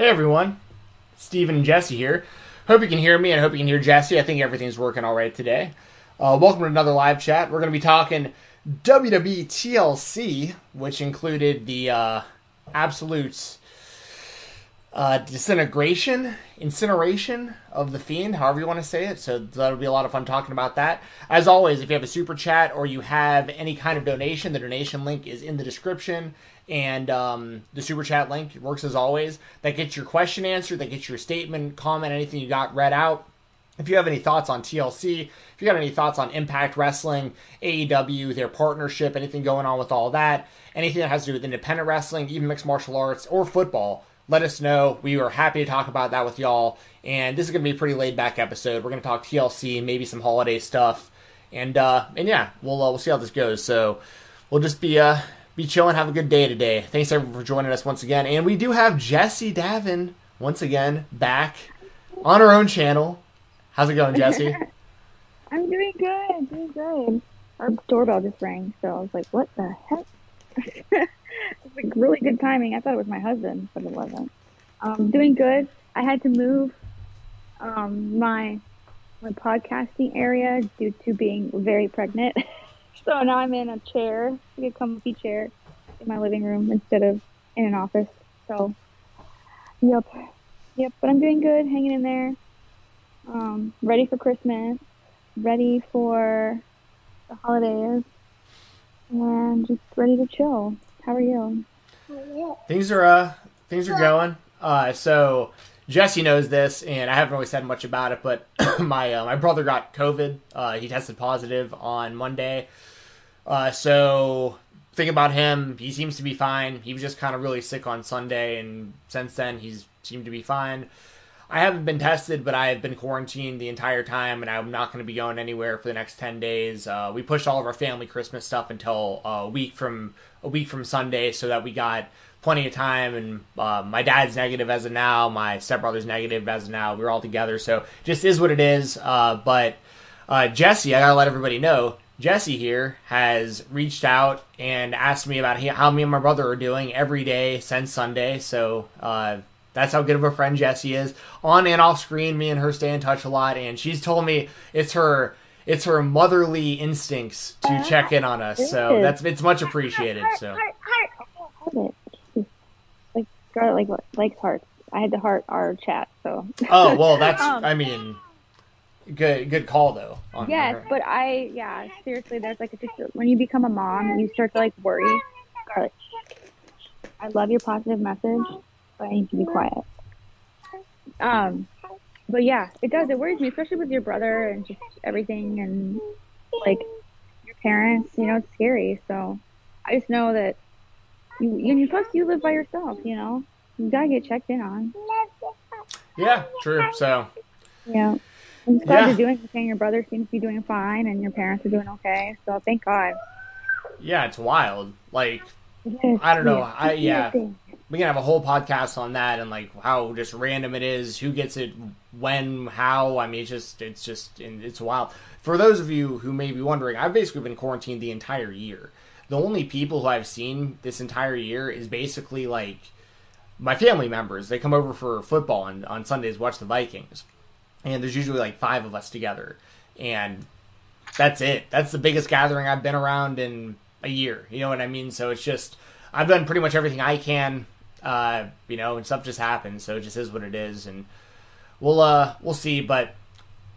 Hey everyone, Steven and Jesse here. Hope you can hear me and hope you can hear Jesse. I think everything's working all right today. Uh, welcome to another live chat. We're going to be talking WWE TLC, which included the uh, absolute uh, disintegration, incineration of the Fiend, however you want to say it. So that'll be a lot of fun talking about that. As always, if you have a super chat or you have any kind of donation, the donation link is in the description and um, the super chat link works as always. That gets your question answered, that gets your statement, comment, anything you got read out. If you have any thoughts on TLC, if you got any thoughts on Impact Wrestling, AEW, their partnership, anything going on with all that, anything that has to do with independent wrestling, even mixed martial arts or football, let us know. We are happy to talk about that with y'all. And this is going to be a pretty laid back episode. We're going to talk TLC, maybe some holiday stuff, and uh, and yeah, we'll uh, we'll see how this goes. So we'll just be uh be chilling, have a good day today. Thanks everyone for joining us once again. And we do have Jesse Davin once again back on our own channel. How's it going, Jesse? I'm doing good, I'm doing good. Our doorbell just rang, so I was like, "What the heck?" it's like really good timing. I thought it was my husband, but it wasn't. Um, doing good. I had to move um, my my podcasting area due to being very pregnant. So now I'm in a chair, like a comfy chair in my living room instead of in an office. So, yep, yep. But I'm doing good, hanging in there. Um, ready for Christmas, ready for the holidays, and just ready to chill. How are you? Things are uh things are going. Uh, so Jesse knows this, and I haven't really said much about it, but my uh, my brother got COVID. Uh, he tested positive on Monday. Uh, so think about him. He seems to be fine. He was just kind of really sick on Sunday, and since then he's seemed to be fine. I haven't been tested, but I have been quarantined the entire time, and I'm not going to be going anywhere for the next ten days. Uh, we pushed all of our family Christmas stuff until a week from a week from Sunday, so that we got plenty of time. And uh, my dad's negative as of now, my stepbrother's negative as of now. We're all together, so just is what it is. Uh, but uh, Jesse, I gotta let everybody know. Jesse here has reached out and asked me about how me and my brother are doing every day since Sunday. So uh, that's how good of a friend Jesse is. On and off screen, me and her stay in touch a lot, and she's told me it's her it's her motherly instincts to check in on us. So that's it's much appreciated. So like Scarlett like likes hearts. I had to heart our chat. So oh well, that's um, I mean good good call though. yes, her. but I yeah seriously, there's like a, just when you become a mom, you start to like worry. I love your positive message, but I need to be quiet. Um, but yeah, it does. It worries me, especially with your brother and just everything, and like your parents. You know, it's scary. So I just know that you and plus you live by yourself. You know, you gotta get checked in on. Yeah, true. So yeah. I'm glad yeah. you're doing okay. Your brother seems to be doing fine, and your parents are doing okay. So thank God. Yeah, it's wild. Like I don't know. I yeah. We can have a whole podcast on that and like how just random it is, who gets it, when, how. I mean, it's just it's just it's wild. For those of you who may be wondering, I've basically been quarantined the entire year. The only people who I've seen this entire year is basically like my family members. They come over for football on, on Sundays, watch the Vikings and there's usually like five of us together, and that's it. That's the biggest gathering I've been around in a year. You know what I mean? So it's just I've done pretty much everything I can, uh, you know, and stuff just happens. So it just is what it is, and we'll uh we'll see. But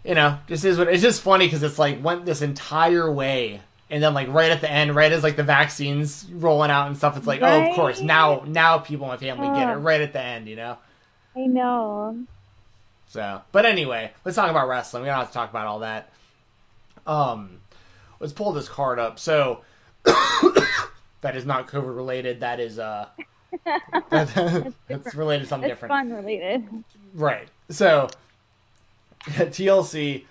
you know, just is what it's just funny because it's like went this entire way. And then, like right at the end, right as like the vaccines rolling out and stuff, it's like, right? oh, of course, now now people in my family get it right at the end, you know. I know. So, but anyway, let's talk about wrestling. We don't have to talk about all that. Um, let's pull this card up. So, that is not COVID related. That is uh, that, that's related to something it's different. Fun related. Right. So, TLC.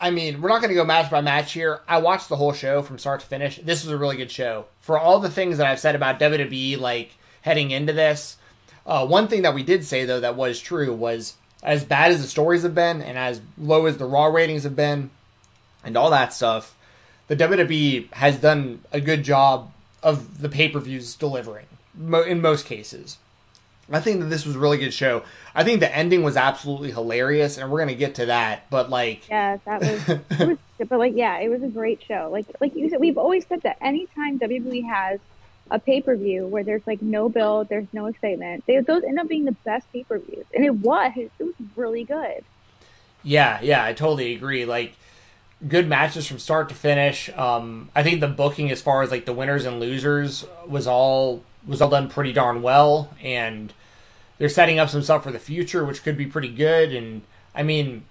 I mean, we're not going to go match by match here. I watched the whole show from start to finish. This was a really good show. For all the things that I've said about WWE, like heading into this, uh, one thing that we did say though that was true was as bad as the stories have been and as low as the raw ratings have been and all that stuff, the WWE has done a good job of the pay per views delivering in most cases. I think that this was a really good show. I think the ending was absolutely hilarious, and we're gonna get to that. But like, yeah, that was, it was but like, yeah, it was a great show. Like, like you said, we've always said that anytime WWE has a pay per view where there's like no build, there's no excitement, they, those end up being the best pay per views, and it was, it was really good. Yeah, yeah, I totally agree. Like, good matches from start to finish. Um, I think the booking, as far as like the winners and losers, was all was all done pretty darn well, and they're setting up some stuff for the future, which could be pretty good. And I mean,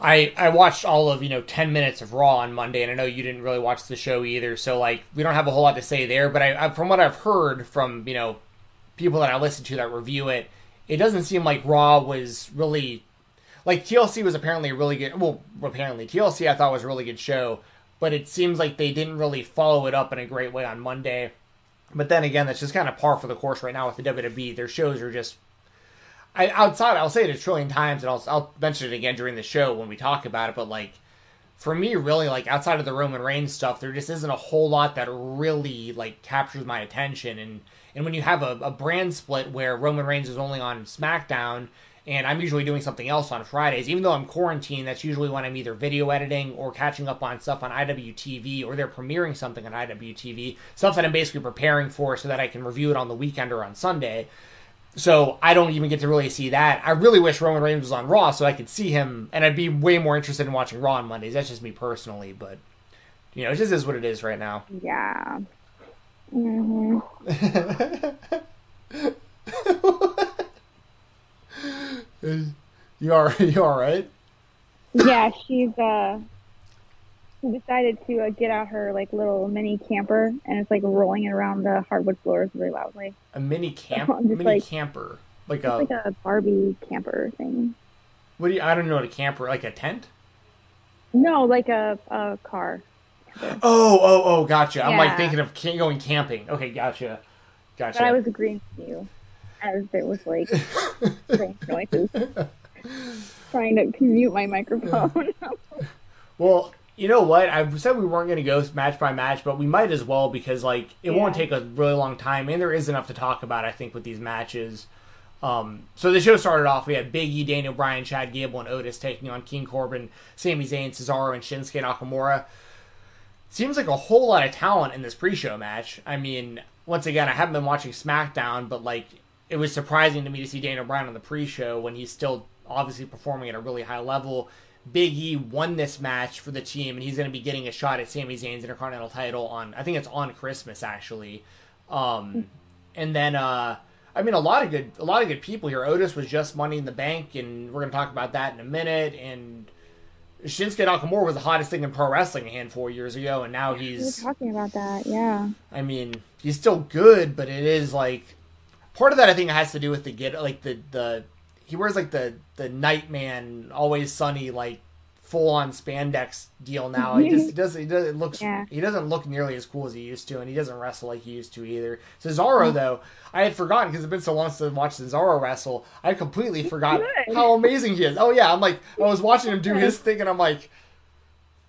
I I watched all of you know ten minutes of Raw on Monday, and I know you didn't really watch the show either, so like we don't have a whole lot to say there. But I, I from what I've heard from you know people that I listen to that review it, it doesn't seem like Raw was really like TLC was apparently a really good. Well, apparently TLC I thought was a really good show, but it seems like they didn't really follow it up in a great way on Monday. But then again, that's just kind of par for the course right now with the WWE. Their shows are just. I, outside, I'll say it a trillion times, and I'll I'll mention it again during the show when we talk about it. But like, for me, really, like outside of the Roman Reigns stuff, there just isn't a whole lot that really like captures my attention. And and when you have a, a brand split where Roman Reigns is only on SmackDown and I'm usually doing something else on Fridays. Even though I'm quarantined, that's usually when I'm either video editing or catching up on stuff on IWTV or they're premiering something on IWTV, stuff that I'm basically preparing for so that I can review it on the weekend or on Sunday. So I don't even get to really see that. I really wish Roman Reigns was on Raw so I could see him, and I'd be way more interested in watching Raw on Mondays. That's just me personally, but you know, it just is what it is right now. Yeah. Mm-hmm. you are you all right? Yeah, she's uh she decided to uh, get out her like little mini camper and it's like rolling it around the hardwood floors really loudly. A mini camp, so mini like, camper, like a like a Barbie camper thing. What do you? I don't know what a camper like a tent. No, like a a car. Oh, oh, oh, gotcha. Yeah. I'm like thinking of going camping. Okay, gotcha, gotcha. But I was agreeing with you as there was like strange noises. Trying to mute my microphone. well, you know what? I said we weren't going to go match by match, but we might as well because like it yeah. won't take a really long time, and there is enough to talk about. I think with these matches. Um, so the show started off. We had Big E, Daniel Bryan, Chad Gable, and Otis taking on King Corbin, Sami Zayn, Cesaro, and Shinsuke Nakamura. Seems like a whole lot of talent in this pre-show match. I mean, once again, I haven't been watching SmackDown, but like it was surprising to me to see Daniel Bryan on the pre-show when he's still obviously performing at a really high level. Big E won this match for the team, and he's going to be getting a shot at Sami Zayn's Intercontinental title on I think it's on Christmas actually. Um, and then uh, I mean a lot of good a lot of good people here. Otis was just Money in the Bank, and we're going to talk about that in a minute. And Shinsuke Nakamura was the hottest thing in pro wrestling a handful of years ago, and now he's we talking about that. Yeah, I mean he's still good, but it is like part of that I think has to do with the get like the the he wears like the the Nightman Always Sunny like full on spandex deal now. He mhm. just doesn't he doesn't looks yeah. he doesn't look nearly as cool as he used to, and he doesn't wrestle like he used to either. Cesaro mm-hmm. though, I had forgotten because it's been so long since I watched Cesaro wrestle. I completely forgot how amazing he is. Oh yeah, I'm like I was watching him do his thing, and I'm like.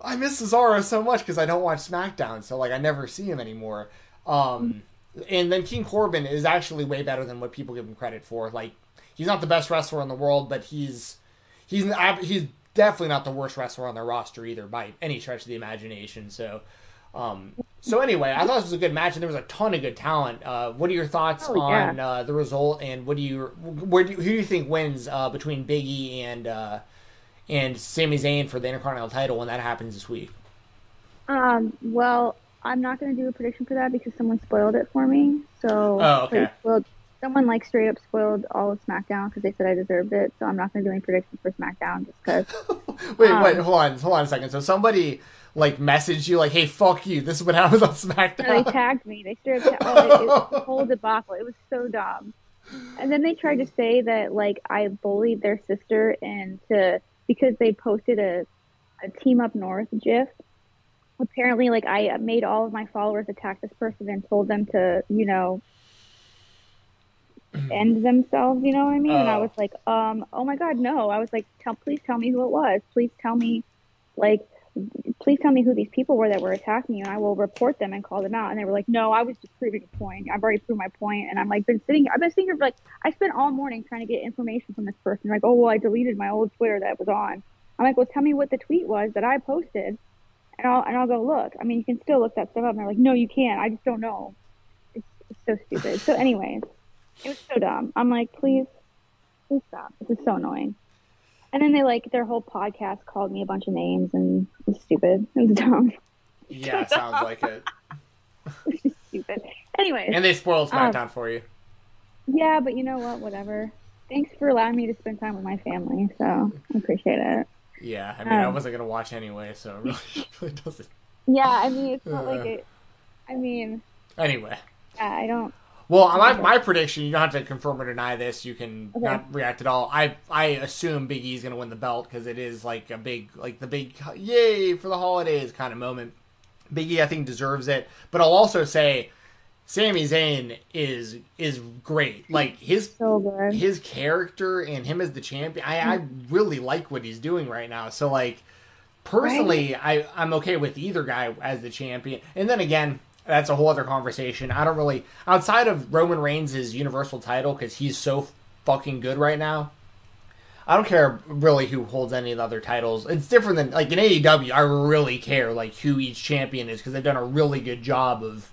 I miss Cesaro so much because I don't watch SmackDown, so like I never see him anymore. Um, mm. and then King Corbin is actually way better than what people give him credit for. Like he's not the best wrestler in the world, but he's he's he's definitely not the worst wrestler on their roster either by any stretch of the imagination. So. Um, so anyway, I thought this was a good match, and there was a ton of good talent. Uh, what are your thoughts oh, on yeah. uh, the result, and what do you, where do you, who do you think wins uh, between Big E and uh, and Sami Zayn for the Intercontinental title when that happens this week? Um, well, I'm not going to do a prediction for that because someone spoiled it for me. So oh, okay. Spoiled, someone like straight up spoiled all of SmackDown because they said I deserved it. So I'm not going to do any predictions for SmackDown just because. wait, um, wait, hold on, hold on a second. So somebody like messaged you like, "Hey, fuck you! This is what happens on SmackDown." No, they tagged me. They straight up. Ta- oh, it, it, the whole debacle. It was so dumb. And then they tried to say that like I bullied their sister into because they posted a a team up north gif apparently like I made all of my followers attack this person and told them to, you know, end themselves, you know what I mean? And I oh. was like, um, oh my god, no. I was like, tell please tell me who it was. Please tell me like please tell me who these people were that were attacking you, and I will report them and call them out. And they were like, no, I was just proving a point. I've already proved my point, and I'm like, been sitting. I've been sitting here for like I spent all morning trying to get information from this person. Like, oh well, I deleted my old Twitter that was on. I'm like, well, tell me what the tweet was that I posted, and I'll and I'll go look. I mean, you can still look that stuff up. And they're like, no, you can't. I just don't know. It's, it's so stupid. So, anyways, it was so dumb. I'm like, please, please stop. This is so annoying. And then they like their whole podcast called me a bunch of names and it was stupid. It was dumb. Yeah, sounds like it. stupid. Anyways. And they spoiled SmackDown um, for you. Yeah, but you know what? Whatever. Thanks for allowing me to spend time with my family. So I appreciate it. Yeah, I mean, um, I wasn't gonna watch anyway, so it really, really doesn't. Yeah, I mean, it's not uh, like it. I mean. Anyway. Yeah, I don't. Well, my, my prediction, you don't have to confirm or deny this. You can okay. not react at all. I I assume Big E is going to win the belt because it is like a big, like the big yay for the holidays kind of moment. Big E, I think, deserves it. But I'll also say, Sami Zayn is is great. Like his so his character and him as the champion. I, I really like what he's doing right now. So like personally, right. I I'm okay with either guy as the champion. And then again that's a whole other conversation. I don't really outside of Roman Reigns' Universal title because he's so fucking good right now. I don't care really who holds any of the other titles. It's different than like in AEW. I really care like who each champion is because they've done a really good job of.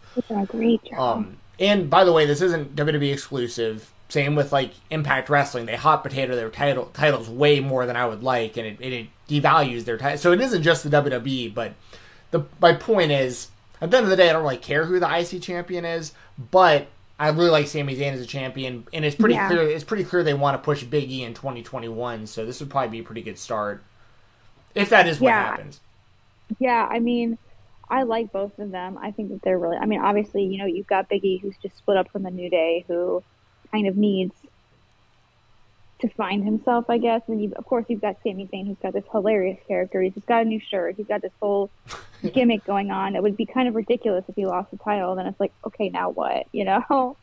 great job. Um, and by the way, this isn't WWE exclusive. Same with like Impact Wrestling. They hot potato their title titles way more than I would like, and it, it devalues their title. So it isn't just the WWE, but the my point is at the end of the day, I don't really care who the IC champion is, but I really like Sami Zayn as a champion, and it's pretty yeah. clear. It's pretty clear they want to push Big E in 2021. So this would probably be a pretty good start, if that is what yeah. happens. Yeah, I mean, I like both of them. I think that they're really. I mean, obviously, you know, you've got Big E who's just split up from the New Day, who kind of needs to find himself, I guess. And you, of course, you've got Sami Zayn, who's got this hilarious character. He's just got a new shirt. He's got this whole gimmick going on. It would be kind of ridiculous if he lost the title. Then it's like, okay, now what? You know,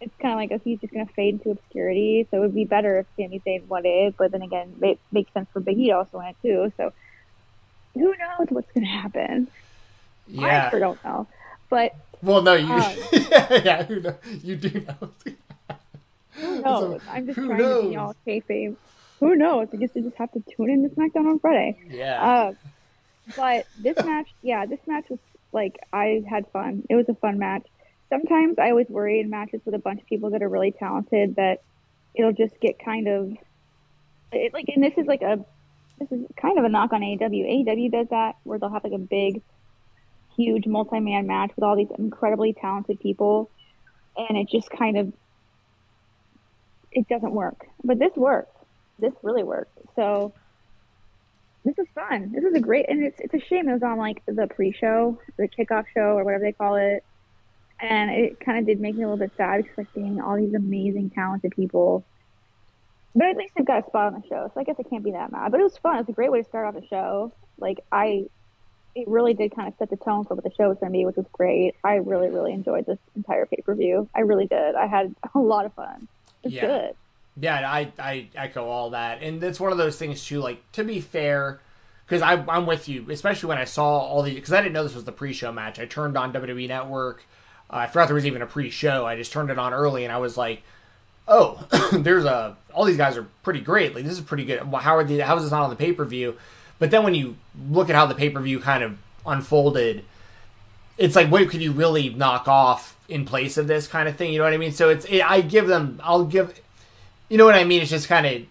it's kind of like if he's just going to fade into obscurity. So it would be better if Sami Zayn won it. But then again, it makes sense for Big E to also win it too. So who knows what's going to happen? Yeah, I sure don't know. But well, no, you um, yeah, yeah, who knows? you do know. Who knows? So, I'm just trying knows? to be all kayfabe. Who knows? I guess you just have to tune in to SmackDown on Friday. Yeah. Uh, but this match, yeah, this match was like I had fun. It was a fun match. Sometimes I always worry in matches with a bunch of people that are really talented that it'll just get kind of it, like, and this is like a this is kind of a knock on AEW. AEW does that where they'll have like a big, huge multi-man match with all these incredibly talented people, and it just kind of it doesn't work. But this worked. This really worked. So this is fun. This is a great, and it's it's a shame it was on like the pre-show, the kickoff show, or whatever they call it, and it kind of did make me a little bit sad because like seeing all these amazing, talented people. But at least they've got a spot on the show, so I guess I can't be that mad. But it was fun. It's a great way to start off the show. Like I, it really did kind of set the tone for what the show was going to be, which was great. I really, really enjoyed this entire pay per view. I really did. I had a lot of fun. It's yeah. good. Yeah, I, I echo all that. And it's one of those things, too, like, to be fair, because I'm with you, especially when I saw all the, because I didn't know this was the pre show match. I turned on WWE Network. Uh, I forgot there was even a pre show. I just turned it on early and I was like, oh, there's a, all these guys are pretty great. Like, this is pretty good. How are the, how is this not on the pay per view? But then when you look at how the pay per view kind of unfolded, it's like, what could you really knock off in place of this kind of thing? You know what I mean? So it's, it, I give them, I'll give, you know what I mean? It's just kind of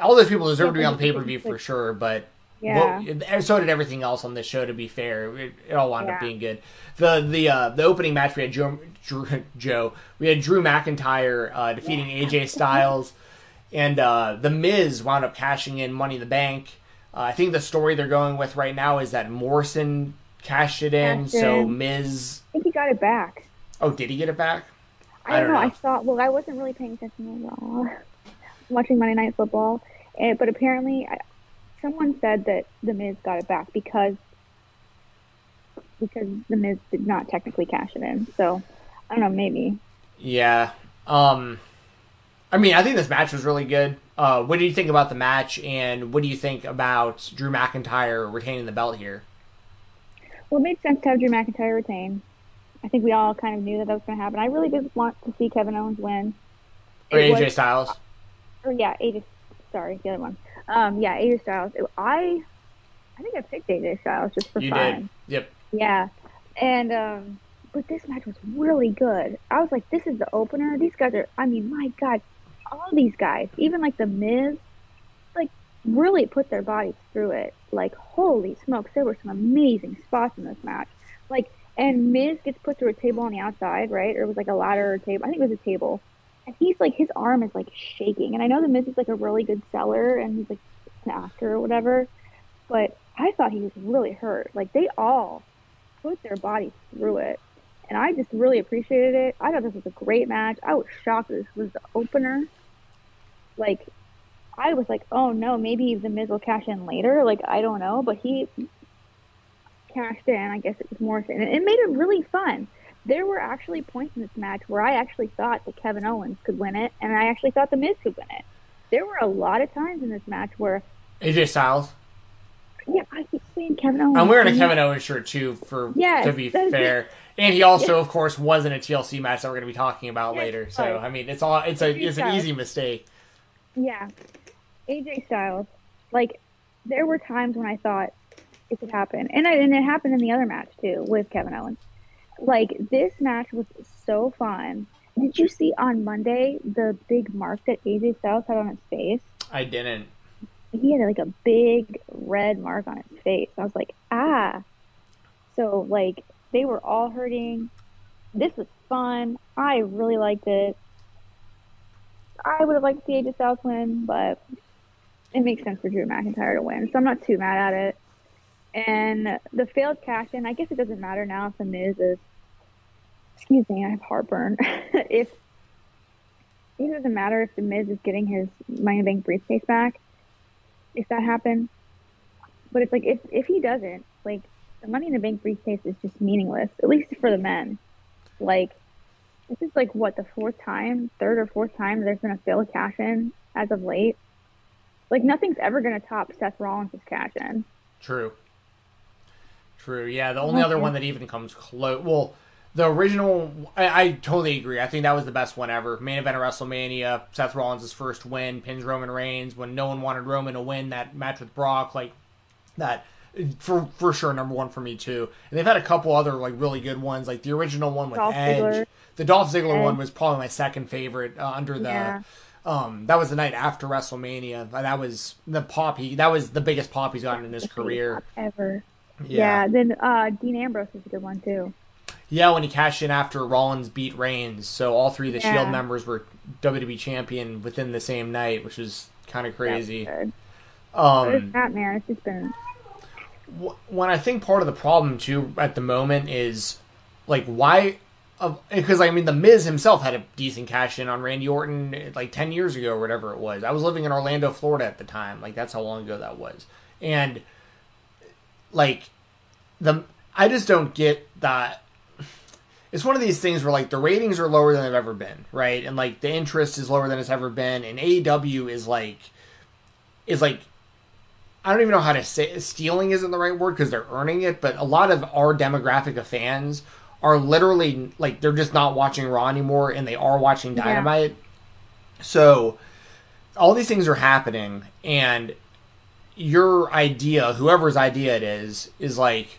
all those people deserve to be on pay per view for sure, but yeah. Well, so did everything else on this show. To be fair, it, it all wound yeah. up being good. the the uh, The opening match we had Joe, Drew, Joe we had Drew McIntyre uh, defeating yeah. AJ Styles, and uh, the Miz wound up cashing in Money in the Bank. Uh, I think the story they're going with right now is that Morrison cashed it in, so. Miz. I think he got it back. Oh, did he get it back? I, I don't know. know. I thought. Well, I wasn't really paying attention at all watching Monday Night Football, and, but apparently, I, someone said that the Miz got it back because because the Miz did not technically cash it in. So I don't know, maybe. Yeah. Um. I mean, I think this match was really good. Uh, what do you think about the match, and what do you think about Drew McIntyre retaining the belt here? Well, it made sense to have Drew McIntyre retain. I think we all kind of knew that that was going to happen. I really did want to see Kevin Owens win. Or It AJ was- Styles? Or yeah, AJ. Sorry, the other one. Um, yeah, AJ Styles. I, I think I picked AJ Styles just for You fun. did. Yep. Yeah, and um, but this match was really good. I was like, this is the opener. These guys are. I mean, my God, all these guys, even like the Miz, like really put their bodies through it. Like, holy smokes, there were some amazing spots in this match. Like, and Miz gets put through a table on the outside, right? Or it was like a ladder or a table. I think it was a table. And he's like, his arm is like shaking. And I know the Miz is like a really good seller and he's like an actor or whatever. But I thought he was really hurt. Like, they all put their bodies through it. And I just really appreciated it. I thought this was a great match. I was shocked this was the opener. Like, I was like, oh no, maybe the Miz will cash in later. Like, I don't know. But he cashed in. I guess it was Morrison. And it made it really fun. There were actually points in this match where I actually thought that Kevin Owens could win it, and I actually thought The Miz could win it. There were a lot of times in this match where, AJ Styles. yeah, I keep saying Kevin Owens. I'm wearing a Kevin Owens shirt too, for Yes, to be fair. And he also, of course, was in a TLC match that we're going to be talking about Yes, later. So. I mean, it's all it's a AJ it's an easy mistake. Yeah. AJ Styles. Like, there were times when I thought it could happen. And, I, and it happened in the other match, too, with Kevin Owens. Like, this match was so fun. Did you see on Monday the big mark that AJ Styles had on his face? I didn't. He had, like, a big red mark on his face. I was like, ah. So, like, they were all hurting. This was fun. I really liked it. I would have liked to see AJ Styles win, but it makes sense for Drew McIntyre to win, so I'm not too mad at it. And the failed cash in, I guess it doesn't matter now if the Miz is. Excuse me, I have heartburn. if it doesn't matter if the Miz is getting his Money in the Bank briefcase back, if that happened. But it's like if if he doesn't, like the Money in the Bank briefcase is just meaningless, at least for the men. Like this is like what the fourth time, third or fourth time there's been a failed cash in as of late. Like nothing's ever gonna top Seth Rollins' cash in. True. True. Yeah, the only other one that even comes close. Well, the original. I, I totally agree. I think that was the best one ever. Main event of WrestleMania. Seth Rollins' first win. Pins Roman Reigns when no one wanted Roman to win that match with Brock. Like that. For for sure, number one for me too. And they've had a couple other like really good ones, like the original one with Dolph Edge. Ziggler. The Dolph Ziggler Edge. one was probably my second favorite uh, under the. Yeah. Um, that was the night after WrestleMania. That was the pop. He that was the biggest pop he's gotten in his career. ever. Yeah. Then uh, Dean Ambrose is a good one too. Yeah, when he cashed in after Rollins beat Reigns, so all three of the Yeah. Shield members were WWE champion within the same night, which was kind of crazy. That's good. But it's Um, not, man. It's just been. when I think part of the problem too at the moment is like why, because I mean the Miz himself had a decent cash in on Randy Orton like ten years ago or whatever it was. I was living in Orlando, Florida at the time. Like that's how long ago that was, and like the I just don't get that. It's one of these things where like the ratings are lower than they've ever been, right? And like the interest is lower than it's ever been, and AEW is like is like I don't even know how to say stealing isn't the right word because they're earning it, but a lot of our demographic of fans are literally like they're just not watching Raw anymore and they are watching Yeah. Dynamite. So all these things are happening and your idea, whoever's idea it is, is like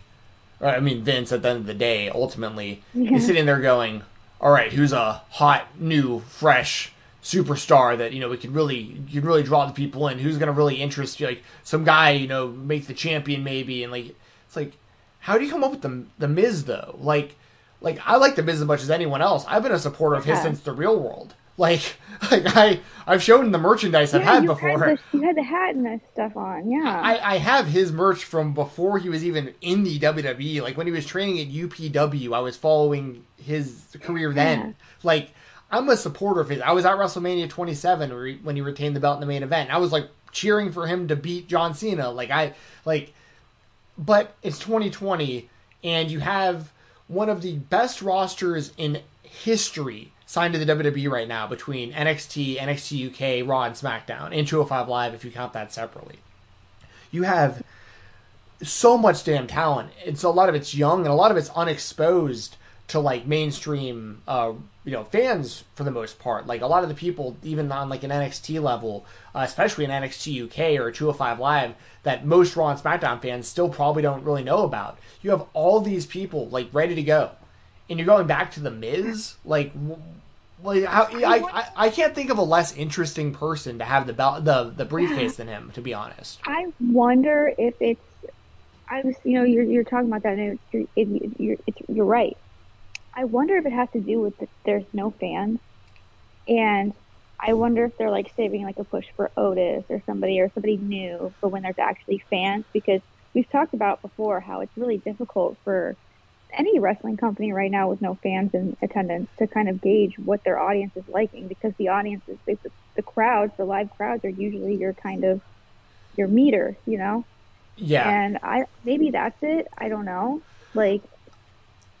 I mean Vince at the end of the day ultimately Yeah. is sitting there going, All right, who's a hot, new, fresh superstar that you know we could really you could really draw the people in? Who's going to really interest you like some guy you know make the champion maybe? And like it's like how do you come up with the the Miz though? Like like I like the Miz as much as anyone else. I've been a supporter of his since the real world like like I I've shown the merchandise I've yeah, had you before Had the, you had the hat and the stuff on. Yeah. I, I have his merch from before he was even in the WWE. Like when he was training at UPW, I was following his career then. Yeah. Like I'm a supporter of his. I was at WrestleMania 27 where he- when he retained the belt in the main event. I was like cheering for him to beat John Cena. Like I like, but it's 2020 and you have one of the best rosters in history signed to the WWE right now between NXT, NXT UK, Raw, and SmackDown, and 205 Live if you count that separately. You have so much damn talent. It's a lot of it's young and a lot of it's unexposed to like mainstream uh, you know fans for the most part. Like a lot of the people, even on like an NXT level, uh, especially in NXT UK or 205 Live, that most Raw and SmackDown fans still probably don't really know about. You have all these people like ready to go, and you're going back to the Miz. Like, like how, I, I I can't think of a less interesting person to have the belt the the briefcase than him. To be honest, I wonder if it's. I was, you know, you're you're talking about that, and you're it, you're, it's, you're right. I wonder if it has to do with the, there's no fans, and I wonder if they're like saving like a push for Otis or somebody or somebody new for when there's actually fans because we've talked about before how it's really difficult for any wrestling company right now with no fans in attendance to kind of gauge what their audience is liking because the audience is the, the crowds, the live crowds are usually your kind of your meter, you know. Yeah. And I maybe that's it. I don't know. Like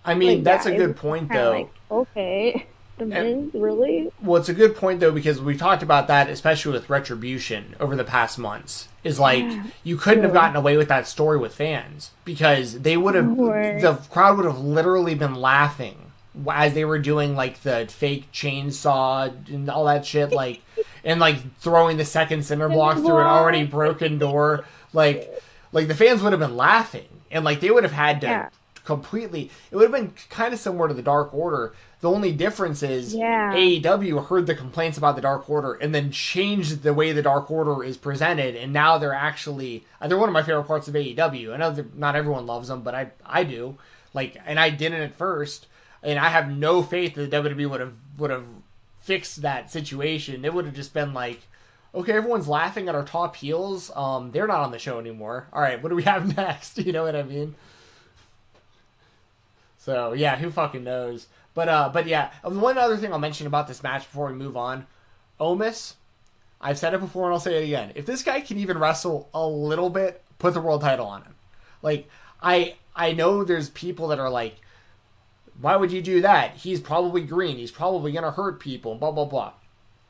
I mean, like, that's yeah, a good point, though. Like, okay, the Miz, really? Well, it's a good point though because we talked about that, especially with Retribution over the past months. Is like you couldn't have gotten away with that story with fans because they would have the crowd would have literally been laughing as they were doing like the fake chainsaw and all that shit, like and like throwing the second cinder block through an already broken door, like like the fans would have been laughing and like they would have had to Yeah. completely. It would have been kind of similar to the Dark Order. The only difference is Yeah. AEW heard the complaints about the Dark Order and then changed the way the Dark Order is presented, and now they're actually uh, they're one of my favorite parts of AEW. I know not everyone loves them, but I I do. Like, and I didn't at first, and I have no faith that WWE would have would have fixed that situation. It would have just been like. Okay, everyone's laughing at our top heels. Um, they're not on the show anymore. All right, what do we have next? You know what I mean? So yeah, who fucking knows? But uh, but yeah, one other thing I'll mention about this match before we move on, Omos. I've said it before and I'll say it again. If this guy can even wrestle a little bit, put the world title on him. Like I I know there's people that are like, why would you do that? He's probably green. He's probably gonna hurt people. Blah blah blah.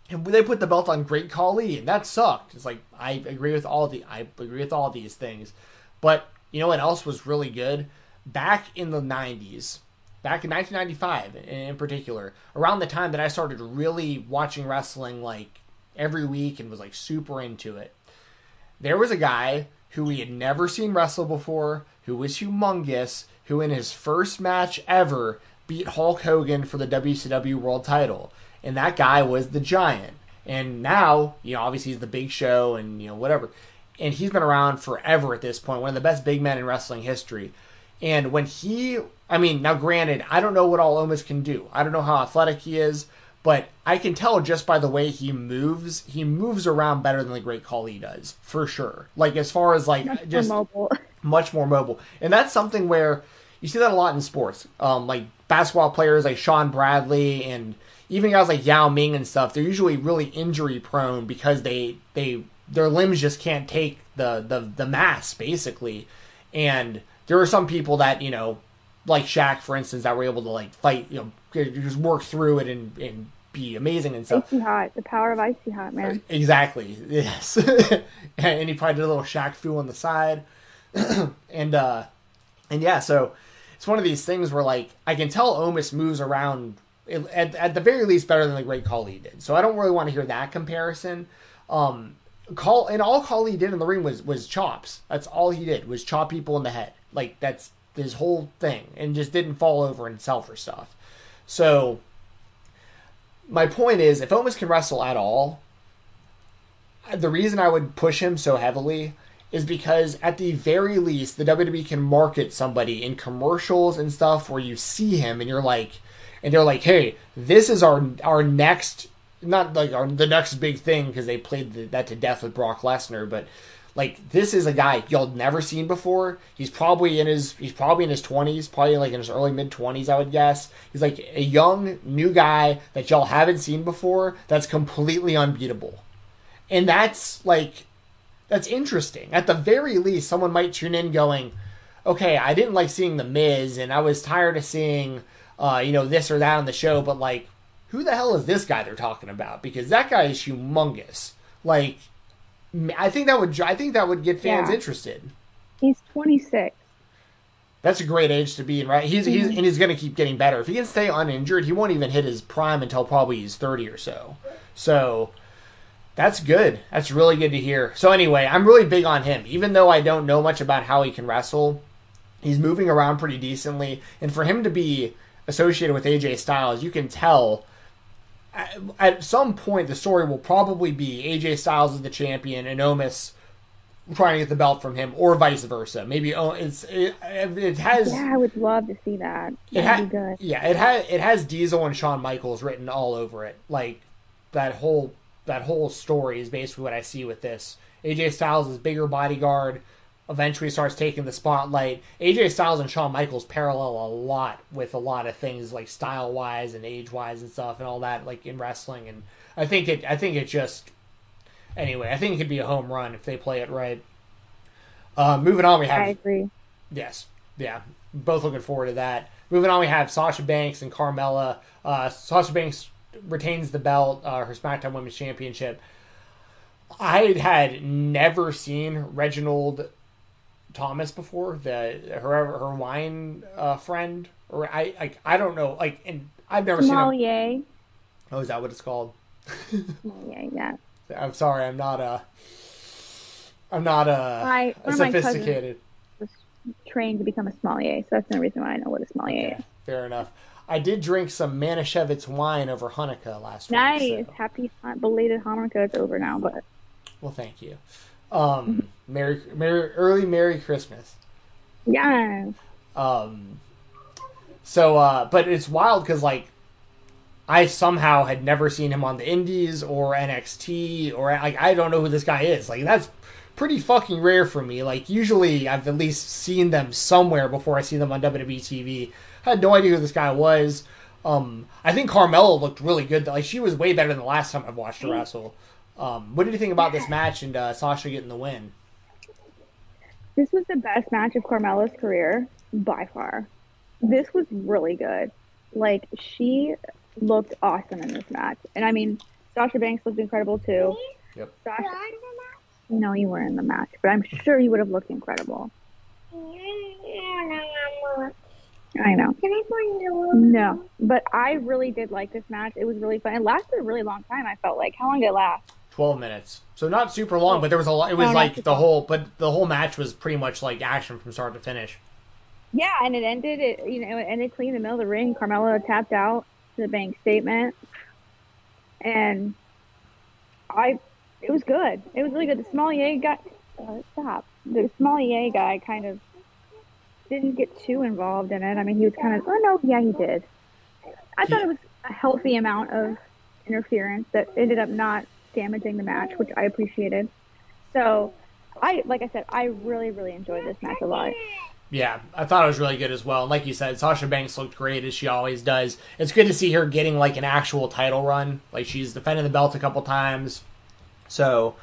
And they put the belt on Great Khali, and that sucked. It's like I agree with all the I agree with all these things, but you know what else was really good? Back in the '90s, back in 1995 in, particular, around the time that I started really watching wrestling like every week and was like super into it, there was a guy who we had never seen wrestle before, who was humongous, who in his first match ever beat Hulk Hogan for the WCW World Title, and that guy was the Giant. And now, you know, obviously he's the Big Show, and you know whatever, and he's been around forever at this point, one of the best big men in wrestling history. And when he, I mean, now granted, I don't know what all Omos can do. I don't know how athletic he is, but I can tell just by the way he moves, he moves around better than the Great Khali does, for sure. Like as far as like Much just more much more mobile. And that's something where you see that a lot in sports. Um, like basketball players like Shawn Bradley and even guys like Yao Ming and stuff, they're usually really injury prone because they they their limbs just can't take the the, the mass basically. And there are some people that, you know, like Shaq for instance, that were able to like fight, you know, just work through it and, and be amazing and stuff. Icy hot. The power of icy hot, man. Exactly. Yes. and he probably did a little Shaq Fu on the side. and uh and yeah, so it's one of these things where like I can tell Omos moves around at, at the very least better than the great Khali did. So I don't really want to hear that comparison. Um call and all Khali did in the ring was was chops. That's all he did was chop people in the head. Like that's his whole thing and just didn't fall over and sell for stuff. So my point is if Omos can wrestle at all, the reason I would push him so heavily is because at the very least the WWE can market somebody in commercials and stuff where you see him and you're like and they're like, "Hey, this is our our next not like our the next big thing because they played the, that to death with Brock Lesnar, but like this is a guy y'all never seen before. He's probably in his he's probably in his 20s, probably like in his early mid 20s I would guess. He's like a young new guy that y'all haven't seen before that's completely unbeatable. And that's like that's interesting. At the very least, someone might tune in going, "Okay, I didn't like seeing the Miz, and I was tired of seeing, uh, you know, this or that on the show, but like, who the hell is this guy they're talking about? Because that guy is humongous. Like, I think that would I think that would get fans Yeah. interested. He's 26. That's a great age to be in, right? He's he's Mhm. and he's going to keep getting better. If he can stay uninjured, he won't even hit his prime until probably he's thirty or so. So that's good. That's really good to hear. So anyway, I'm really big on him, even though I don't know much about how he can wrestle. He's moving around pretty decently, and for him to be associated with AJ Styles, you can tell. At, some point, the story will probably be AJ Styles is the champion, and Omos trying to get the belt from him, or vice versa. Maybe oh, it's it, it has Yeah, I would love to see that. it That'd ha- be good. yeah, it has it has Diesel and Shawn Michaels written all over it. Like that whole that whole story is basically what I see with this. AJ Styles is bigger bodyguard, eventually starts taking the spotlight. AJ Styles and Shawn Michaels parallel a lot with a lot of things like style wise and age wise and stuff and all that like in wrestling and I think it I think it just anyway, I think it could be a home run if they play it right. Uh, moving on, we have I agree. Yes. Yeah. Both looking forward to that. Moving on, we have Sasha Banks and Carmella. Uh, Sasha Banks retains the belt, uh, her SmackDown Women's Championship. I had never seen Reginald Thomas before, the her her wine uh, friend, or I like I don't know, like, and I've never seen. Sommelier. Oh, is that what it's called? Sommelier, yeah. I'm sorry, I'm not a. I'm not a, My, one of my cousins sophisticated. was trained to become a sommelier, so that's the reason why I know what a sommelier is. Fair enough. I did drink some Manischewitz wine over Hanukkah last Nice. week. so- Happy belated Hanukkah. It's over now, but Well, thank you. Um, Merry, Merry, early Merry Christmas. yeah. Um, so, uh, but it's wild because like I somehow had never seen him on the Indies or NXT or like I don't know who this guy is. Like that's pretty fucking rare for me. Like usually I've at least seen them somewhere before I see them on WWE TV. I had no idea who this guy was. Um, I think Carmella looked really good. Like she was way better than the last time I've watched her wrestle. Um, what did you think about this match and uh, Sasha getting the win? This was the best match of Carmella's career by far. This was really good. Like she looked awesome in this match, and I mean Sasha Banks looked incredible too. Yep. Sasha, no, you weren't in the match, but I'm sure you would have looked incredible. I know. No, but I really did like this match. It was really fun. It lasted a really long time. I felt like. How long did it last? 12 minutes. So not super long, but there was a lot. It was No, like the whole, but the whole match was pretty much like action from start to finish. Yeah, and it ended. It you know it ended clean in the middle of the ring. Carmella tapped out to the bank statement, and I. It was good. It was really good. The Sommelier guy. Uh, stop. The Sommelier guy kind of didn't get too involved in it. I mean, he was kind of. Oh no, yeah, he did. I thought it was a healthy amount of interference that ended up not damaging the match, which I appreciated. So, I like I said, I really really enjoyed this match a lot. Yeah, I thought it was really good as well. And like you said, Sasha Banks looked great as she always does. It's good to see her getting like an actual title run. Like she's defending the belt a couple times. So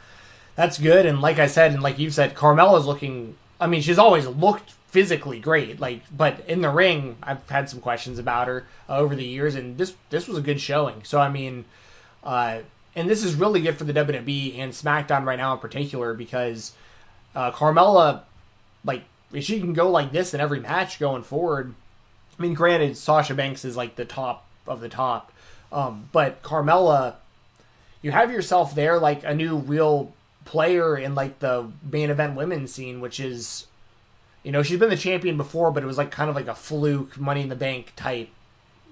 that's good. And like I said, and like you said, Carmella's looking I mean, she's always looked physically great. Like but in the ring, I've had some questions about her uh, over the years and this this was a good showing. So I mean, uh and this is really good for the WWE and SmackDown right now in particular because uh, Carmella, like, if she can go like this in every match going forward, I mean, granted, Sasha Banks is like the top of the top, um, but Carmella, you have yourself there like a new real player in like the main event women's scene, which is, you know, she's been the champion before, but it was like kind of like a fluke Money in the Bank type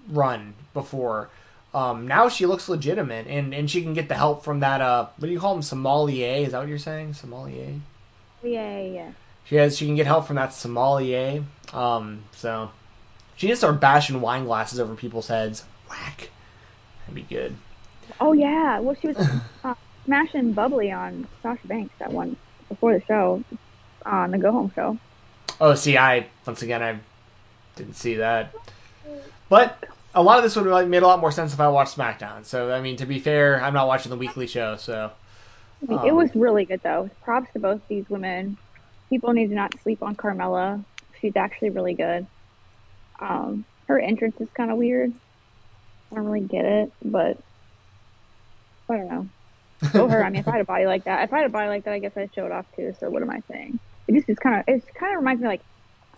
run before. Um, now she looks legitimate, and, and she can get the help from that. Uh, what do you call him? Sommelier? Is that what you're saying? Sommelier? Yeah, yeah. She has. She can get help from that sommelier. Um, so she just start bashing wine glasses over people's heads. Whack. That'd be good. Oh yeah. Well, she was uh, smashing bubbly on Sasha Banks that one before the show on the Go Home show. Oh, see, I once again I didn't see that, but a lot of this would have made a lot more sense if I watched SmackDown. So I mean, to be fair, I'm not watching the weekly show, so Um, it was really good though. Props to both these women. People need to not sleep on Carmella. She's actually really good. Um, her entrance is kind of weird. I don't really get it, but I don't know. Go her. I mean, if I had a body like that, if I had a body like that, I guess I'd show it off too. So what am I saying? It just is kind of it kind of reminds me of like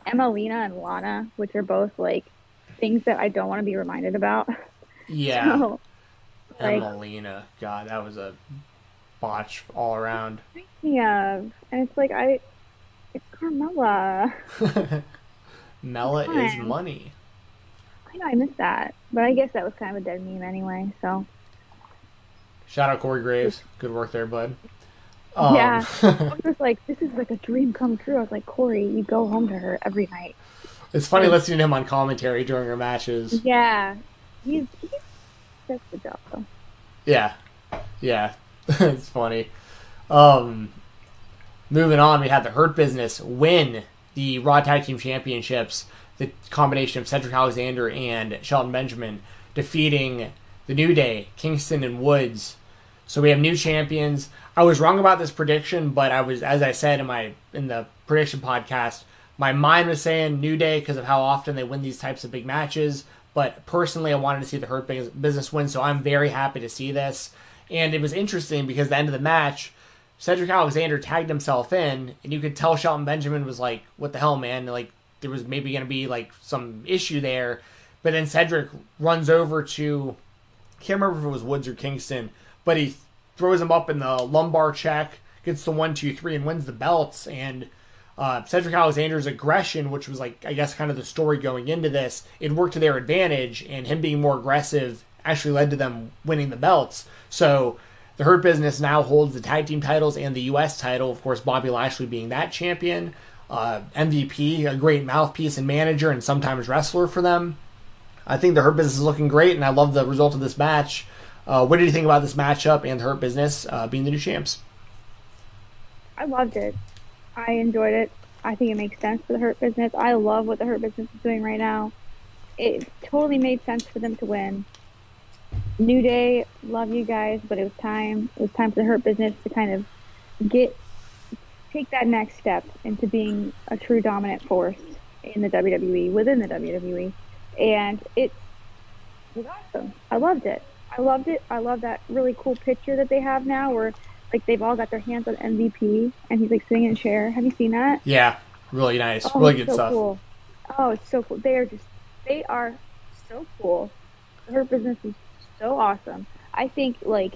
Emelina and Lana, which are both like things that I don't want to be reminded about. Yeah. So, like, Emmalina. God, that was a botch all around. yeah, and it's like I, it's Carmella. Mella is Fine. money. I know I missed that, but I guess that was kind of a dead meme anyway. So Shout out Corey Graves. Good work there, bud. Um, Yeah. I was just like, this is like a dream come true. I was like, Corey, you go home to her every night. It's funny listening to him on commentary during her matches. Yeah, he's he does the job though. Yeah. Yeah. it's funny. Um, moving on, we had the Hurt Business win the Raw Tag Team Championships. The combination of Cedric Alexander and Shelton Benjamin defeating the New Day, Kingston and Woods. So we have new champions. I was wrong about this prediction, but I was, as I said in my in the prediction podcast, my mind was saying New Day because of how often they win these types of big matches. But personally, I wanted to see the Hurt Business win, so I'm very happy to see this. And it was interesting because the end of the match, Cedric Alexander tagged himself in, and you could tell Shelton Benjamin was like, "What the hell, man?" Like there was maybe going to be like some issue there, but then Cedric runs over to, can't remember if it was Woods or Kingston, but he throws him up in the lumbar check, gets the one, two, three, and wins the belts. And uh, Cedric Alexander's aggression, which was like I guess kind of the story going into this, it worked to their advantage, and him being more aggressive actually led to them winning the belts. So the Hurt Business now holds the tag team titles and the U.S. title. Of course, Bobby Lashley being that champion. Uh, MVP, a great mouthpiece and manager, and sometimes wrestler for them. I think the Hurt Business is looking great, and I love the result of this match. Uh, what did you think about this matchup and the Hurt Business uh, being the new champs? I loved it. I enjoyed it. I think it makes sense for the Hurt Business. I love what the Hurt Business is doing right now. It totally made sense for them to win. New Day, love you guys, but it was time. It was time for the Hurt Business to kind of get take that next step into being a true dominant force in the WWE within the WWE, and it was awesome. I loved it. I loved it. I love that really cool picture that they have now, where like they've all got their hands on MVP, and he's like sitting in a chair. Have you seen that? Yeah, really nice, Oh, really good so stuff. Cool. Oh, it's so cool. They are just, they are so cool. Hurt Business is so awesome. I think like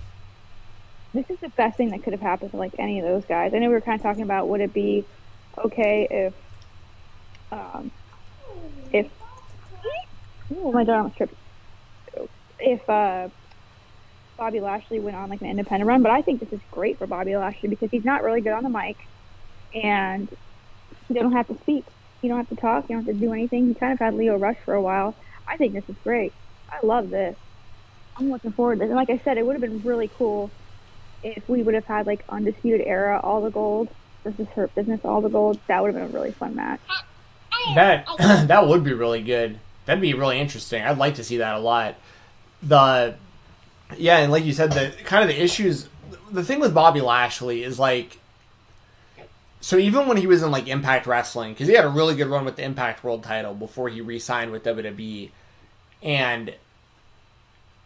this is the best thing that could have happened to like any of those guys. I know we were kind of talking about would it be okay if, um, if, oh my I'm tripping. If uh, Bobby Lashley went on like an independent run, but I think this is great for Bobby Lashley because he's not really good on the mic, and you don't have to speak. You don't have to talk. You don't have to do anything. He kind of had Lio Rush for a while. I think this is great. I love this. I'm looking forward to this. And like I said, it would have been really cool if we would have had like Undisputed Era, all the gold versus Hurt Business, all the gold. That would have been a really fun match. That that would be really good. That'd be really interesting. I'd like to see that a lot. The yeah, and like you said, the kind of the issues. The thing with Bobby Lashley is like, so even when he was in like Impact Wrestling, because he had a really good run with the Impact World Title before he re-signed with WWE, and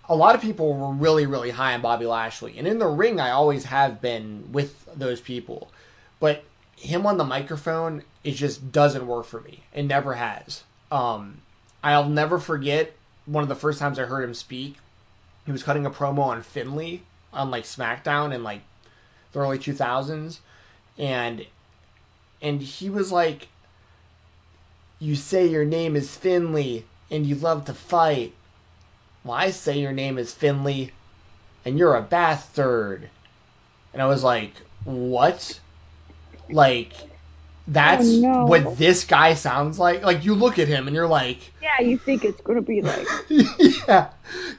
a lot of people were really really high on Bobby Lashley, and in the ring, I always have been with those people, but him on the microphone it just doesn't work for me. It never has. Um, I'll never forget one of the first times I heard him speak. He was cutting a promo on Finlay on like SmackDown in like the early 2000s, and and he was like, "You say your name is Finlay and you love to fight. Well, I say your name is Finlay, and you're a bastard." And I was like, "What?" Like that's Oh, no. what this guy sounds like. Like you look at him and you're like, Yeah, you think it's gonna be like yeah,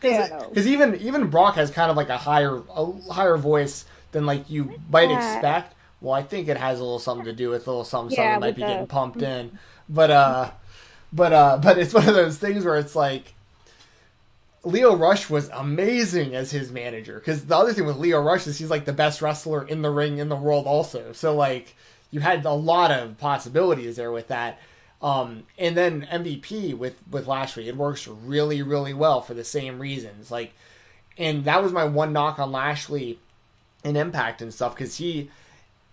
because even even Brock has kind of like a higher a higher voice than like you might that? expect. Well, I think it has a little something to do with a little something Yeah, something might be the- getting pumped in, but uh, but uh, but it's one of those things where it's like. Lio Rush was amazing as his manager because the other thing with Lio Rush is he's like the best wrestler in the ring in the world also. So like you had a lot of possibilities there with that. Um, and then MVP with with Lashley, it works really really well for the same reasons. Like, and that was my one knock on Lashley in Impact and stuff because he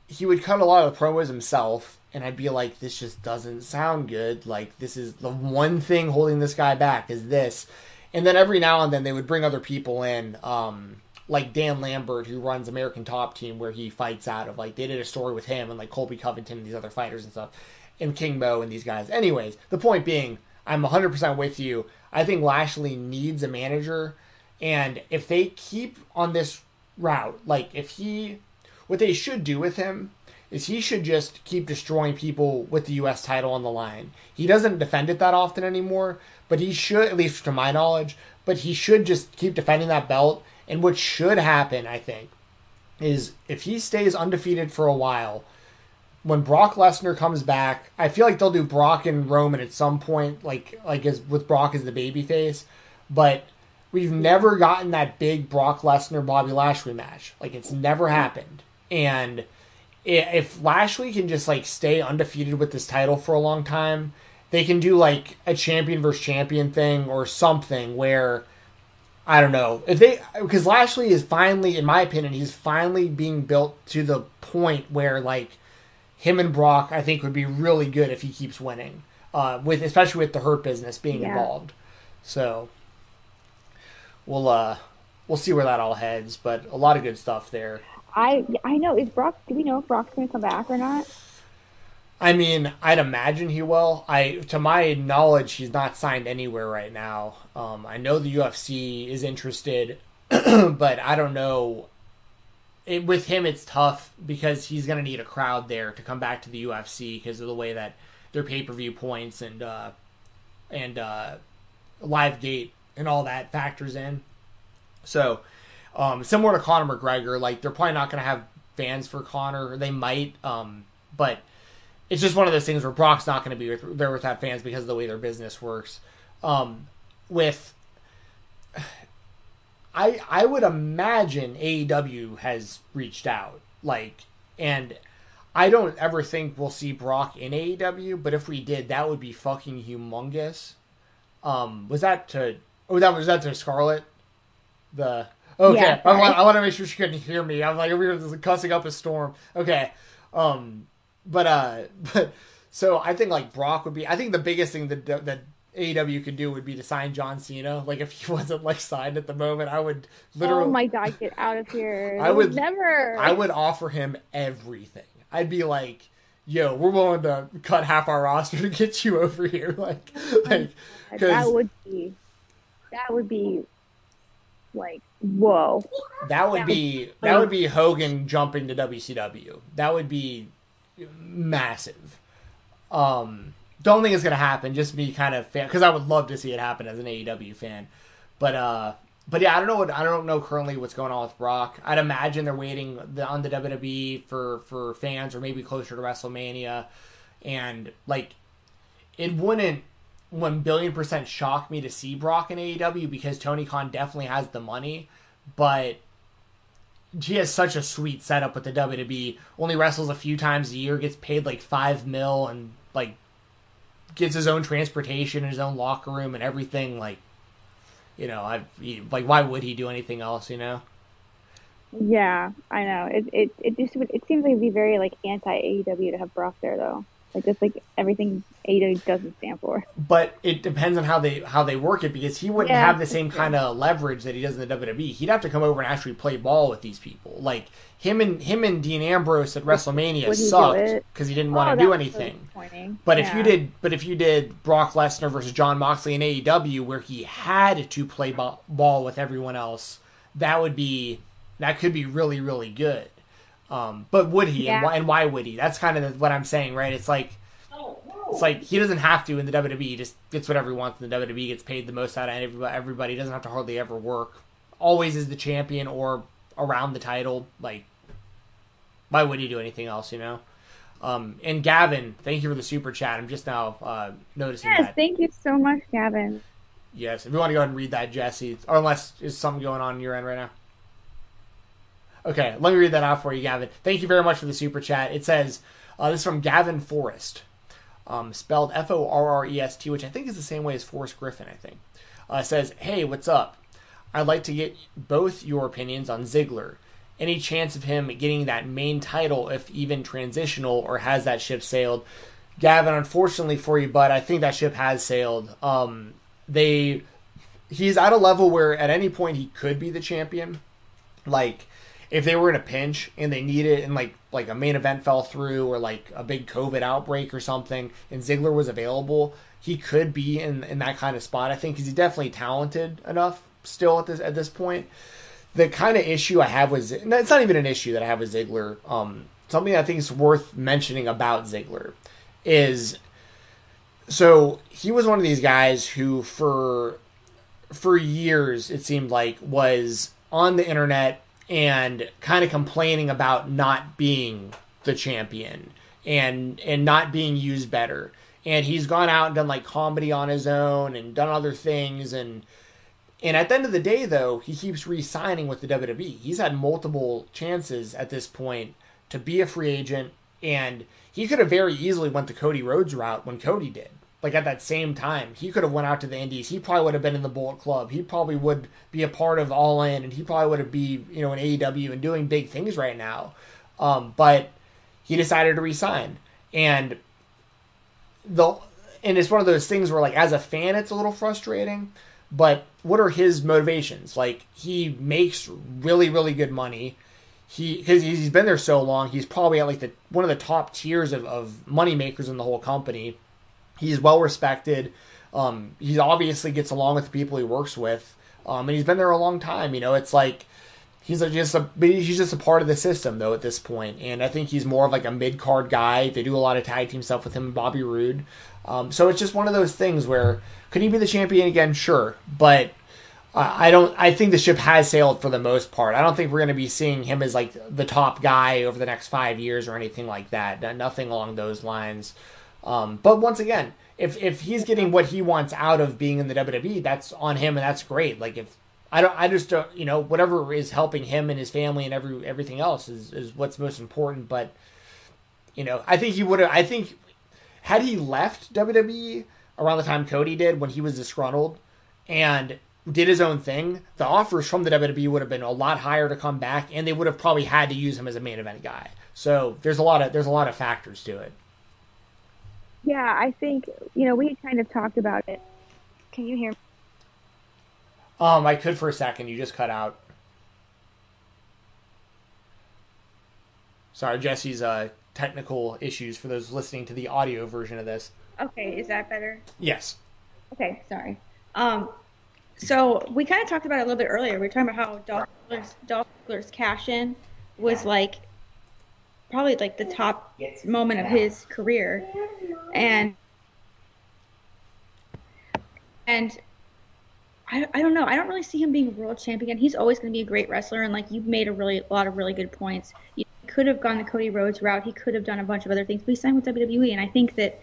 he would cut a lot of the promos himself, and I'd be like, this just doesn't sound good. Like, this is the one thing holding this guy back is this. And then every now and then they would bring other people in, um, like Dan Lambert, who runs American Top Team, where he fights out of. Like, they did a story with him and like Colby Covington and these other fighters and stuff, and King Mo and these guys. Anyways, the point being, I'm 100% with you. I think Lashley needs a manager, and if they keep on this route, like if he what they should do with him is he should just keep destroying people with the U.S. title on the line. He doesn't defend it that often anymore, but he should, at least to my knowledge, but he should just keep defending that belt. And what should happen, I think, is if he stays undefeated for a while, when Brock Lesnar comes back, I feel like they'll do Brock and Roman at some point, like like as with Brock as the babyface, but we've never gotten that big Brock Lesnar Bobby Lashley match. Like it's never happened. And if Lashley can just like stay undefeated with this title for a long time, they can do like a champion versus champion thing or something where I don't know if they because Lashley is finally, in my opinion, he's finally being built to the point where like him and Brock, I think would be really good if he keeps winning, uh, with especially with the Hurt Business being yeah. involved. So we'll uh we'll see where that all heads, but a lot of good stuff there. I I know is Brock. Do we know if Brock's going to come back or not? I mean, I'd imagine he will. I, to my knowledge, he's not signed anywhere right now. Um, I know the UFC is interested, but I don't know. It, with him, it's tough because he's going to need a crowd there to come back to the UFC because of the way that their pay per view points and uh, and uh, live gate and all that factors in. So um, similar to Conor McGregor, like they're probably not going to have fans for Conor. They might, um, but it's just one of those things where Brock's not going to be with, there without fans because of the way their business works. Um, with, I I would imagine AEW has reached out, like, and I don't ever think we'll see Brock in AEW, but if we did, that would be fucking humongous. Um, was that to? Oh, that was that to Scarlett. The Okay, yeah, I, want, I want to make sure she couldn't hear me. I'm like we were cussing up a storm. Okay, um, but uh, but so I think like Brock would be. I think the biggest thing that that AEW could do would be to sign John Cena. Like if he wasn't like signed at the moment, I would literally. Oh my god, get out of here! I would never. I would offer him everything. I'd be like, "Yo, we're willing to cut half our roster to get you over here." Like, like that would be that would be like whoa. That would be that would be Hogan jumping to WCW. That would be massive. Um, don't think it's gonna happen. Just me kind of fan because I would love to see it happen as an AEW fan. But uh, but yeah, I don't know what I don't know currently what's going on with Brock. I'd imagine they're waiting the, on the WWE for for fans or maybe closer to WrestleMania, and like it wouldn't one billion percent shock me to see Brock in AEW because Tony Khan definitely has the money, but he has such a sweet setup with the WWE. Only wrestles a few times a year, gets paid like five mil, and like gets his own transportation, his own locker room, and everything. Like, you know, I like why would he do anything else? You know. Yeah, I know. It it it just it seems like it'd be very like anti AEW to have Brock there though. Like just like everything ADA doesn't stand for. But it depends on how they how they work it because he wouldn't yeah, have the same kind of leverage that he does in the WWE. He'd have to come over and actually play ball with these people. Like him and him and Dean Ambrose at WrestleMania would sucked because he didn't want oh, to do anything. But yeah. if you did, but if you did Brock Lesnar versus Jon Moxley in AEW, where he had to play ball with everyone else, that would be that could be really really good. Um, but would he, yeah. and, why, and why would he? That's kind of what I'm saying, right? It's like it's like he doesn't have to in the WWE. He just gets whatever he wants in the WWE. Gets paid the most out of everybody. Everybody doesn't have to hardly ever work. Always is the champion or around the title. Like, why would he do anything else? You know. Um, and Gavin, thank you for the super chat. I'm just now uh, noticing yes, that. thank you so much, Gavin. Yes, if you want to go ahead and read that, Jesse, or unless is something going on, on your end right now. Okay, let me read that out for you, Gavin. Thank you very much for the super chat. It says, uh, this is from Gavin Forrest. um, spelled F O R R E S T, which I think is the same way as Forrest Griffin. I think uh, says, "Hey, what's up? I'd like to get both your opinions on Ziggler. Any chance of him getting that main title, if even transitional, or has that ship sailed?" Gavin, unfortunately for you, but I think that ship has sailed. Um, they, he's at a level where at any point he could be the champion. Like, if they were in a pinch and they need it, and like like a main event fell through, or like a big COVID outbreak or something, and Ziggler was available, he could be in in that kind of spot. I think because he's definitely talented enough still at this at this point. The kind of issue I have with it's not even an issue that I have with Ziggler. Um, something I think is worth mentioning about Ziggler is so he was one of these guys who for for years it seemed like was on the internet and kind of complaining about not being the champion and and not being used better and he's gone out and done like comedy on his own and done other things and and at the end of the day though he keeps re-signing with the WWE he's had multiple chances at this point to be a free agent and he could have very easily went the Cody Rhodes route when Cody did. Like at that same time, he could have went out to the Indies. He probably would have been in the Bullet Club. He probably would be a part of All In, and he probably would have be you know in AEW and doing big things right now. Um, but he decided to resign, and the and it's one of those things where like as a fan, it's a little frustrating. But what are his motivations? Like he makes really really good money he because he's been there so long, he's probably at like the one of the top tiers of, of money makers in the whole company. He's well respected. Um, he obviously gets along with the people he works with, um, and he's been there a long time. You know, it's like he's just a he's just a part of the system though at this point. point, and I think he's more of like a mid card guy. They do a lot of tag team stuff with him and Bobby Roode, um, so it's just one of those things where could he be the champion again? Sure, but I don't. I think the ship has sailed for the most part. I don't think we're going to be seeing him as like the top guy over the next five years or anything like that. Nothing along those lines. Um, but once again, if if he's getting what he wants out of being in the WWE, that's on him, and that's great. Like if I don't, I just don't, you know, whatever is helping him and his family and every everything else is is what's most important. But you know, I think he would have. I think had he left WWE around the time Cody did when he was disgruntled and did his own thing, the offers from the WWE would have been a lot higher to come back, and they would have probably had to use him as a main event guy. So there's a lot of there's a lot of factors to it. Yeah, I think you know we kind of talked about it. Can you hear? me? Um, I could for a second. You just cut out. Sorry, Jesse's uh, technical issues for those listening to the audio version of this. Okay, is that better? Yes. Okay, sorry. Um, so we kind of talked about it a little bit earlier. We were talking about how Dolph Ziggler's, Dolph Ziggler's cash in was like probably like the top moment of his career, and and I, I don't know. I don't really see him being world champion. He's always going to be a great wrestler, and like you've made a really a lot of really good points. He could have gone the Cody Rhodes route. He could have done a bunch of other things, but he signed with WWE, and I think that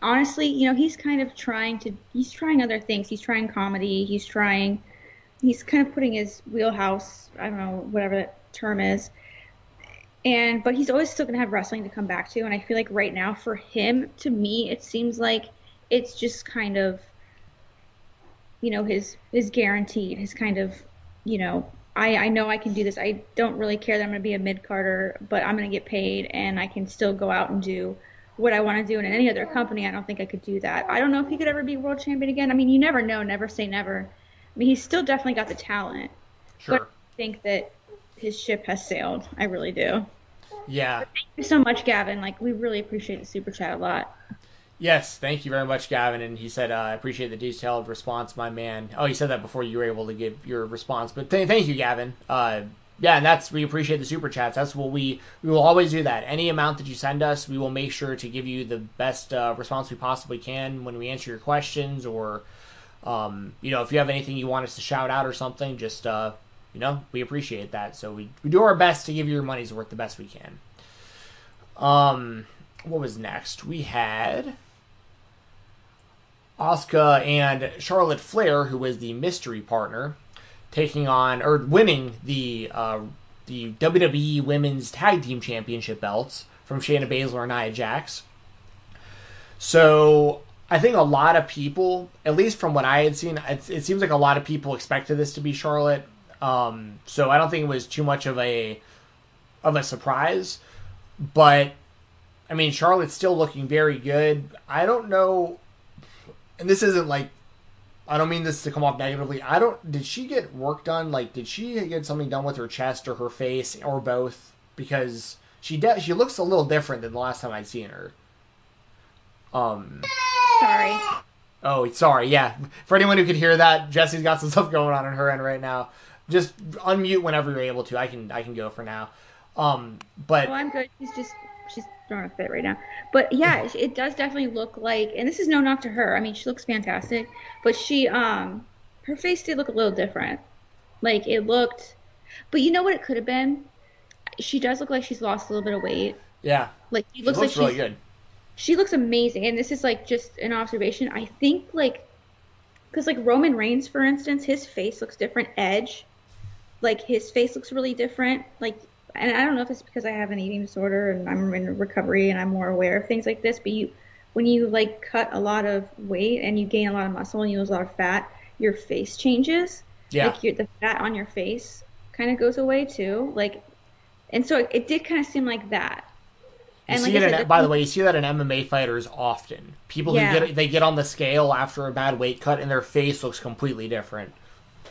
honestly, you know, he's kind of trying to he's trying other things. He's trying comedy. He's trying he's kind of putting his wheelhouse, I don't know, whatever that term is. And but he's always still going to have wrestling to come back to and I feel like right now for him to me it seems like it's just kind of you know his his guaranteed his kind of you know I, I know I can do this. I don't really care that I'm going to be a mid carder, but I'm going to get paid and I can still go out and do what I want to do. And in any other company, I don't think I could do that. I don't know if he could ever be world champion again. I mean, you never know. Never say never. I mean, he's still definitely got the talent. Sure. But I think that his ship has sailed. I really do. Yeah. But thank you so much, Gavin. Like, we really appreciate the super chat a lot. Yes, thank you very much, Gavin. And he said, uh, "I appreciate the detailed response, my man." Oh, he said that before you were able to give your response, but th- thank you, Gavin. Uh, yeah, and that's we appreciate the super chats. That's what we we will always do that. Any amount that you send us, we will make sure to give you the best uh, response we possibly can when we answer your questions, or um, you know, if you have anything you want us to shout out or something, just uh, you know, we appreciate that. So we we do our best to give you your money's worth the best we can. Um, what was next? We had Asuka and Charlotte Flair, who was the mystery partner, taking on or winning the uh, the WWE Women's Tag Team Championship belts from Shayna Baszler and Nia Jax. So I think a lot of people, at least from what I had seen, it, it seems like a lot of people expected this to be Charlotte. Um, so I don't think it was too much of a of a surprise. But I mean, Charlotte's still looking very good. I don't know, and this isn't like I don't mean this to come off negatively. I don't. Did she get work done? Like, did she get something done with her chest or her face or both? Because she de- she looks a little different than the last time I'd seen her. Um. Sorry. Oh, sorry. Yeah, for anyone who could hear that, Jesse's got some stuff going on in her end right now. Just unmute whenever you're able to. I can I can go for now. Um, but Well, I'm good. She's just she's throwing a fit right now. But yeah, it does definitely look like, and this is no knock to her. I mean, she looks fantastic, but she um her face did look a little different. Like it looked, but you know what it could have been. She does look like she's lost a little bit of weight. yeah, Like she she looks, looks like really good. she looks amazing and this is like just an observation i think like because like roman reigns for instance his face looks different edge like his face looks really different like and i don't know if it's because i have an eating disorder and i'm in recovery and i'm more aware of things like this but you when you like cut a lot of weight and you gain a lot of muscle and you lose a lot of fat your face changes Yeah, like your, the fat on your face kind of goes away too like and so it, it did kind of seem like that You and see like it said, in, by the way, you see that in MMA fighters often. People Yeah. who get they get on the scale after a bad weight cut and their face looks completely different.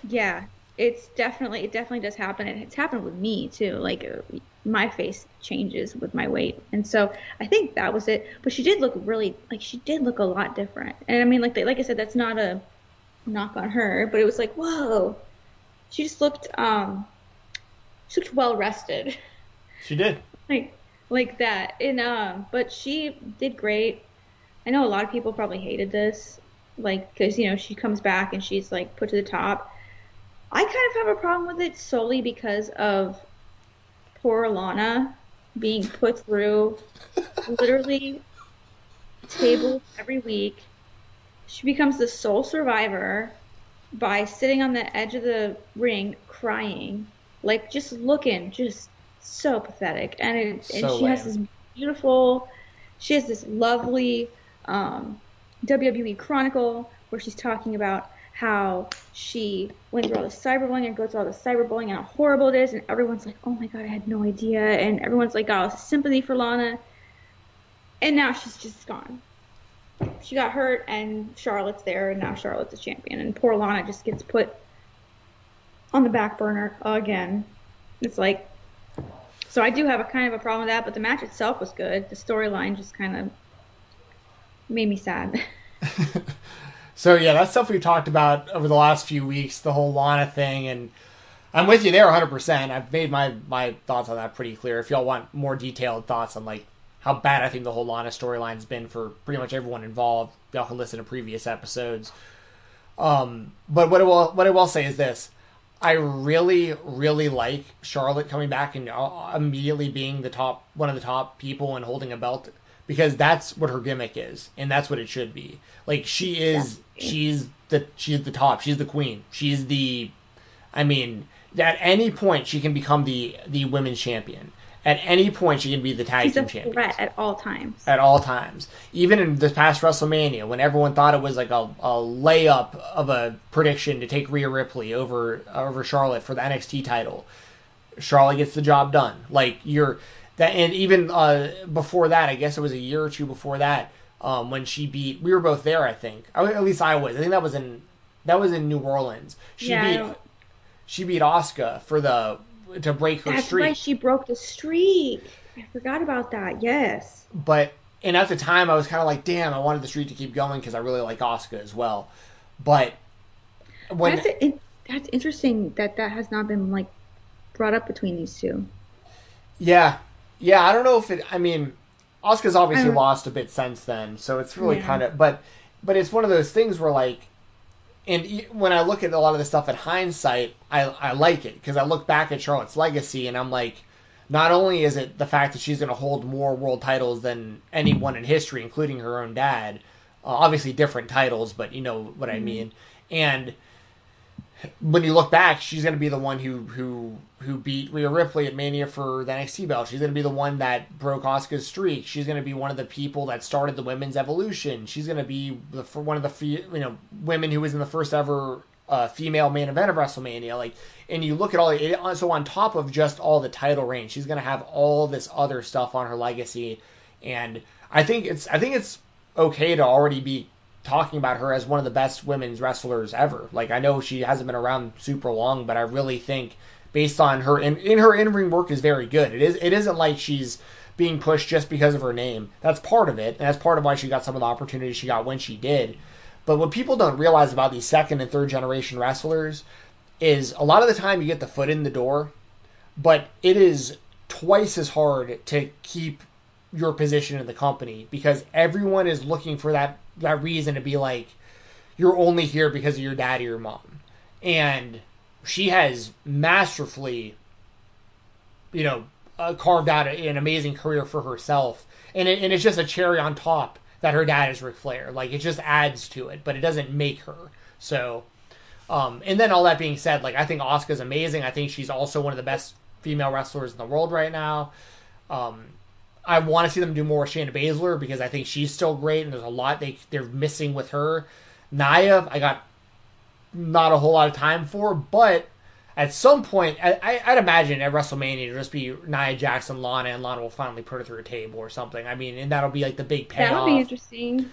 Yeah, it's definitely it definitely does happen, and it's happened with me too. Like my face changes with my weight, and so I think that was it. But she did look really like she did look a lot different, and I mean, like like I said, that's not a knock on her, but it was like whoa, she just looked um she looked well rested, She did. like like that. And um, but she did great. I know a lot of people probably hated this, like because you know she comes back and she's like put to the top. I kind of have a problem with it solely because of poor Lana being put through literally tables every week. She becomes the sole survivor by sitting on the edge of the ring crying, like just looking just so pathetic. And it, and So she has this beautiful, she has this lovely um, WWE Chronicle where she's talking about how she went through all the cyberbullying and goes through all the cyberbullying and how horrible it is, and everyone's like, "Oh my god, I had no idea," and everyone's like, "Got all this sympathy for Lana," and now she's just gone. She got hurt, and Charlotte's there, and now Charlotte's a champion, and poor Lana just gets put on the back burner again. It's like, so I do have a kind of a problem with that, but the match itself was good. The storyline just kind of made me sad. So yeah, that's stuff we've talked about over the last few weeks, the whole Lana thing, and I'm with you there 100. percent I've made my my thoughts on that pretty clear. If y'all want more detailed thoughts on like how bad I think the whole Lana storyline's been for pretty much everyone involved, y'all can listen to previous episodes. Um, but what I will what I will say is this: I really really like Charlotte coming back and uh, immediately being the top one of the top people and holding a belt because that's what her gimmick is and that's what it should be. Like she is she's the she's the top. She's the queen. She's the I mean, at any point she can become the the women's champion. At any point she can be the tag She's team champion threat at all times. at all times. Even in this past WrestleMania, when everyone thought it was like a, a layup of a prediction to take Rhea Ripley over over Charlotte for the NXT title, Charlotte gets the job done. Like you're that, and even uh, before that, I guess it was a year or two before that, um, when she beat. We were both there, I think. Or At least I was. I think that was in that was in New Orleans. She Yeah, beat she beat Asuka for the to break her That's streak. why she broke the streak. I forgot about that. Yes. but and at the time I was kind of like, damn, I wanted the streak to keep going because I really like Asuka as well. But when that's it, that's interesting that that has not been like brought up between these two. yeah, yeah, I don't know if it. I mean, Asuka's obviously Um, lost a bit since then, so it's really Yeah. kind of. But but it's one of those things where like. And when I look at a lot of the stuff in hindsight, I, I like it because I look back at Charlotte's legacy and I'm like, not only is it the fact that she's going to hold more world titles than anyone in history, including her own dad, uh, obviously different titles, but you know what I mean. And when you look back, she's going to be the one who who who beat Rhea Ripley at Mania for the NXT belt. She's going to be the one that broke Asuka's streak. She's going to be one of the people that started the women's evolution. She's going to be the one of the you know women who was in the first ever uh, female main event of WrestleMania. Like, and you look at all it, so on top of just all the title reigns, she's going to have all this other stuff on her legacy, and I think it's I think it's okay to already be talking about her as one of the best women's wrestlers ever. Like I know she hasn't been around super long, but I really think based on her in, in her in ring work is very good. It is it isn't like she's being pushed just because of her name. That's part of it, and that's part of why she got some of the opportunities she got when she did. But what people don't realize about these second and third generation wrestlers is a lot of the time you get the foot in the door, but it is twice as hard to keep your position in the company because everyone is looking for that that reason to be like you're only here because of your dad or your mom. And she has masterfully you know uh, carved out an amazing career for herself and, it, and it's just a cherry on top that her dad is Ric Flair. Like it just adds to it, but it doesn't make her. So, um, and then all that being said, like I think Asuka's amazing. I think she's also one of the best female wrestlers in the world right now. Um, I want to see them do more with Shayna Baszler because I think she's still great, and there's a lot they they're missing with her. Nia, I got not a whole lot of time for, but at some point, I, would imagine at WrestleMania it'll just be Nia Jax and, Lana, and Lana will finally put her through a table or something. I mean, and that'll be like the big payoff. That would be interesting.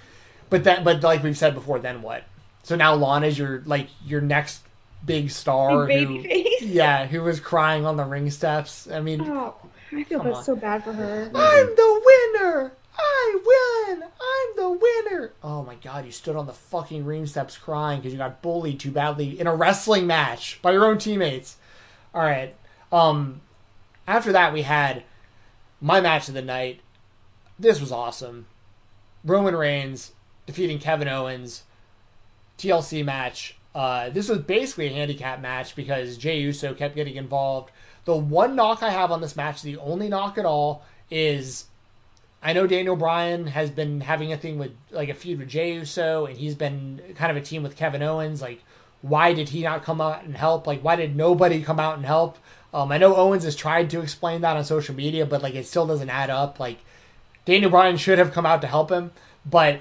But that, but like we've said before, then what? So now Lana's your like your next big star, big who, yeah, who was crying on the ring steps. I mean, oh, I feel bad, so bad for her. I'm the winner. I win. I'm the winner. Oh my god, you stood on the fucking ring steps crying because you got bullied too badly in a wrestling match by your own teammates. All right. Um, after that, we had my match of the night. This was awesome. Roman Reigns defeating Kevin Owens. TLC match. Uh, this was basically a handicap match because Jey Uso kept getting involved. The one knock I have on this match, the only knock at all, is I know Daniel Bryan has been having a thing with like a feud with Jey Uso, and he's been kind of a team with Kevin Owens. Like, why did he not come out and help? Like, why did nobody come out and help? Um, I know Owens has tried to explain that on social media, but like it still doesn't add up. Like, Daniel Bryan should have come out to help him, but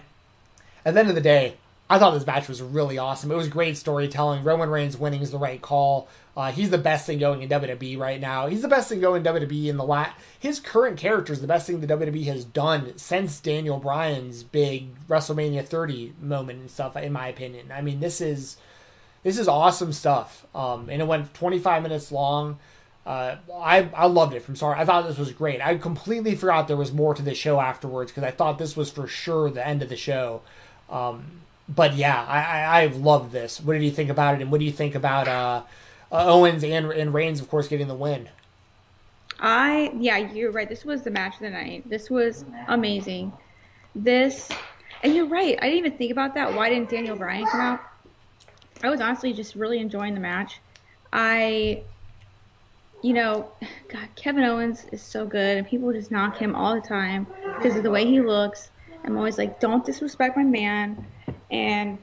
at the end of the day, I thought this match was really awesome. It was great storytelling. Roman Reigns winning is the right call. Uh, he's the best thing going in WWE right now. He's the best thing going in WWE in the lat. His current character is the best thing the WWE has done since Daniel Bryan's big WrestleMania 30 moment and stuff. In my opinion, I mean this is this is awesome stuff. Um, and it went 25 minutes long. Uh, I I loved it from sorry. I thought this was great. I completely forgot there was more to the show afterwards because I thought this was for sure the end of the show. Um, but yeah, I, I, I love this. What did you think about it? And what do you think about uh, uh, Owens and and Reigns, of course, getting the win? I yeah, you're right. This was the match of the night. This was amazing. This, and you're right. I didn't even think about that. Why didn't Daniel Bryan come out? I was honestly just really enjoying the match. I, you know, God, Kevin Owens is so good, and people just knock him all the time because of the way he looks. I'm always like, don't disrespect my man. And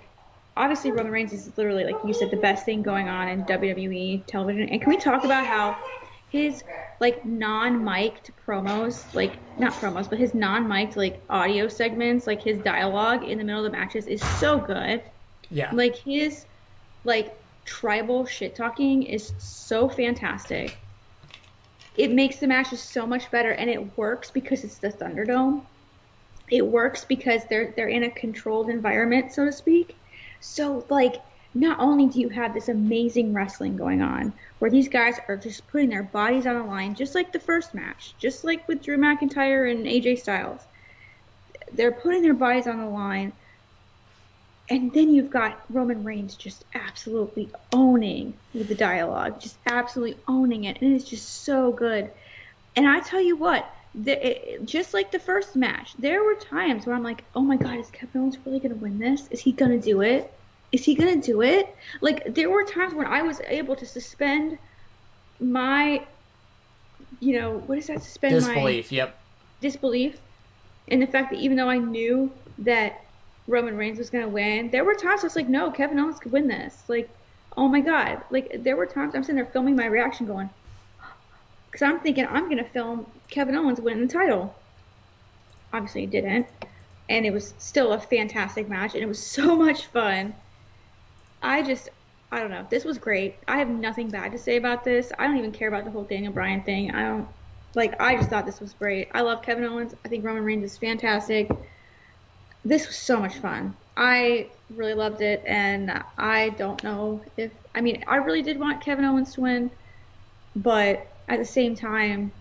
obviously, Roman Reigns is literally, like you said, the best thing going on in WWE television. And can we talk about how his like non-mic'd promos, like not promos, but his non-mic'd like audio segments, like his dialogue in the middle of the matches is so good. Yeah. Like his like tribal shit talking is so fantastic. It makes the matches so much better and it works because it's the Thunderdome it works because they're they're in a controlled environment, so to speak. So like not only do you have this amazing wrestling going on where these guys are just putting their bodies on the line just like the first match, just like with Drew McIntyre and AJ Styles. They're putting their bodies on the line. And then you've got Roman Reigns just absolutely owning with the dialogue, just absolutely owning it, and it's just so good. And I tell you what, the, it, just like the first match, there were times where I'm like, oh my god, is Kevin Owens really gonna win this? Is he gonna do it? Is he gonna do it? Like there were times when I was able to suspend my, you know, what is that? Suspend my disbelief. My yep. Disbelief, in the fact that even though I knew that Roman Reigns was gonna win, there were times I was like, no, Kevin Owens could win this. Like oh my god! Like there were times I'm sitting there filming my reaction, going, because I'm thinking I'm gonna film Kevin Owens winning the title. Obviously, he didn't, and it was still a fantastic match, and it was so much fun. I just, I don't know. This was great. I have nothing bad to say about this. I don't even care about the whole Daniel Bryan thing. I don't like. I just thought this was great. I love Kevin Owens. I think Roman Reigns is fantastic. This was so much fun. I really loved it, and I don't know if I mean I really did want Kevin Owens to win, but at the same time,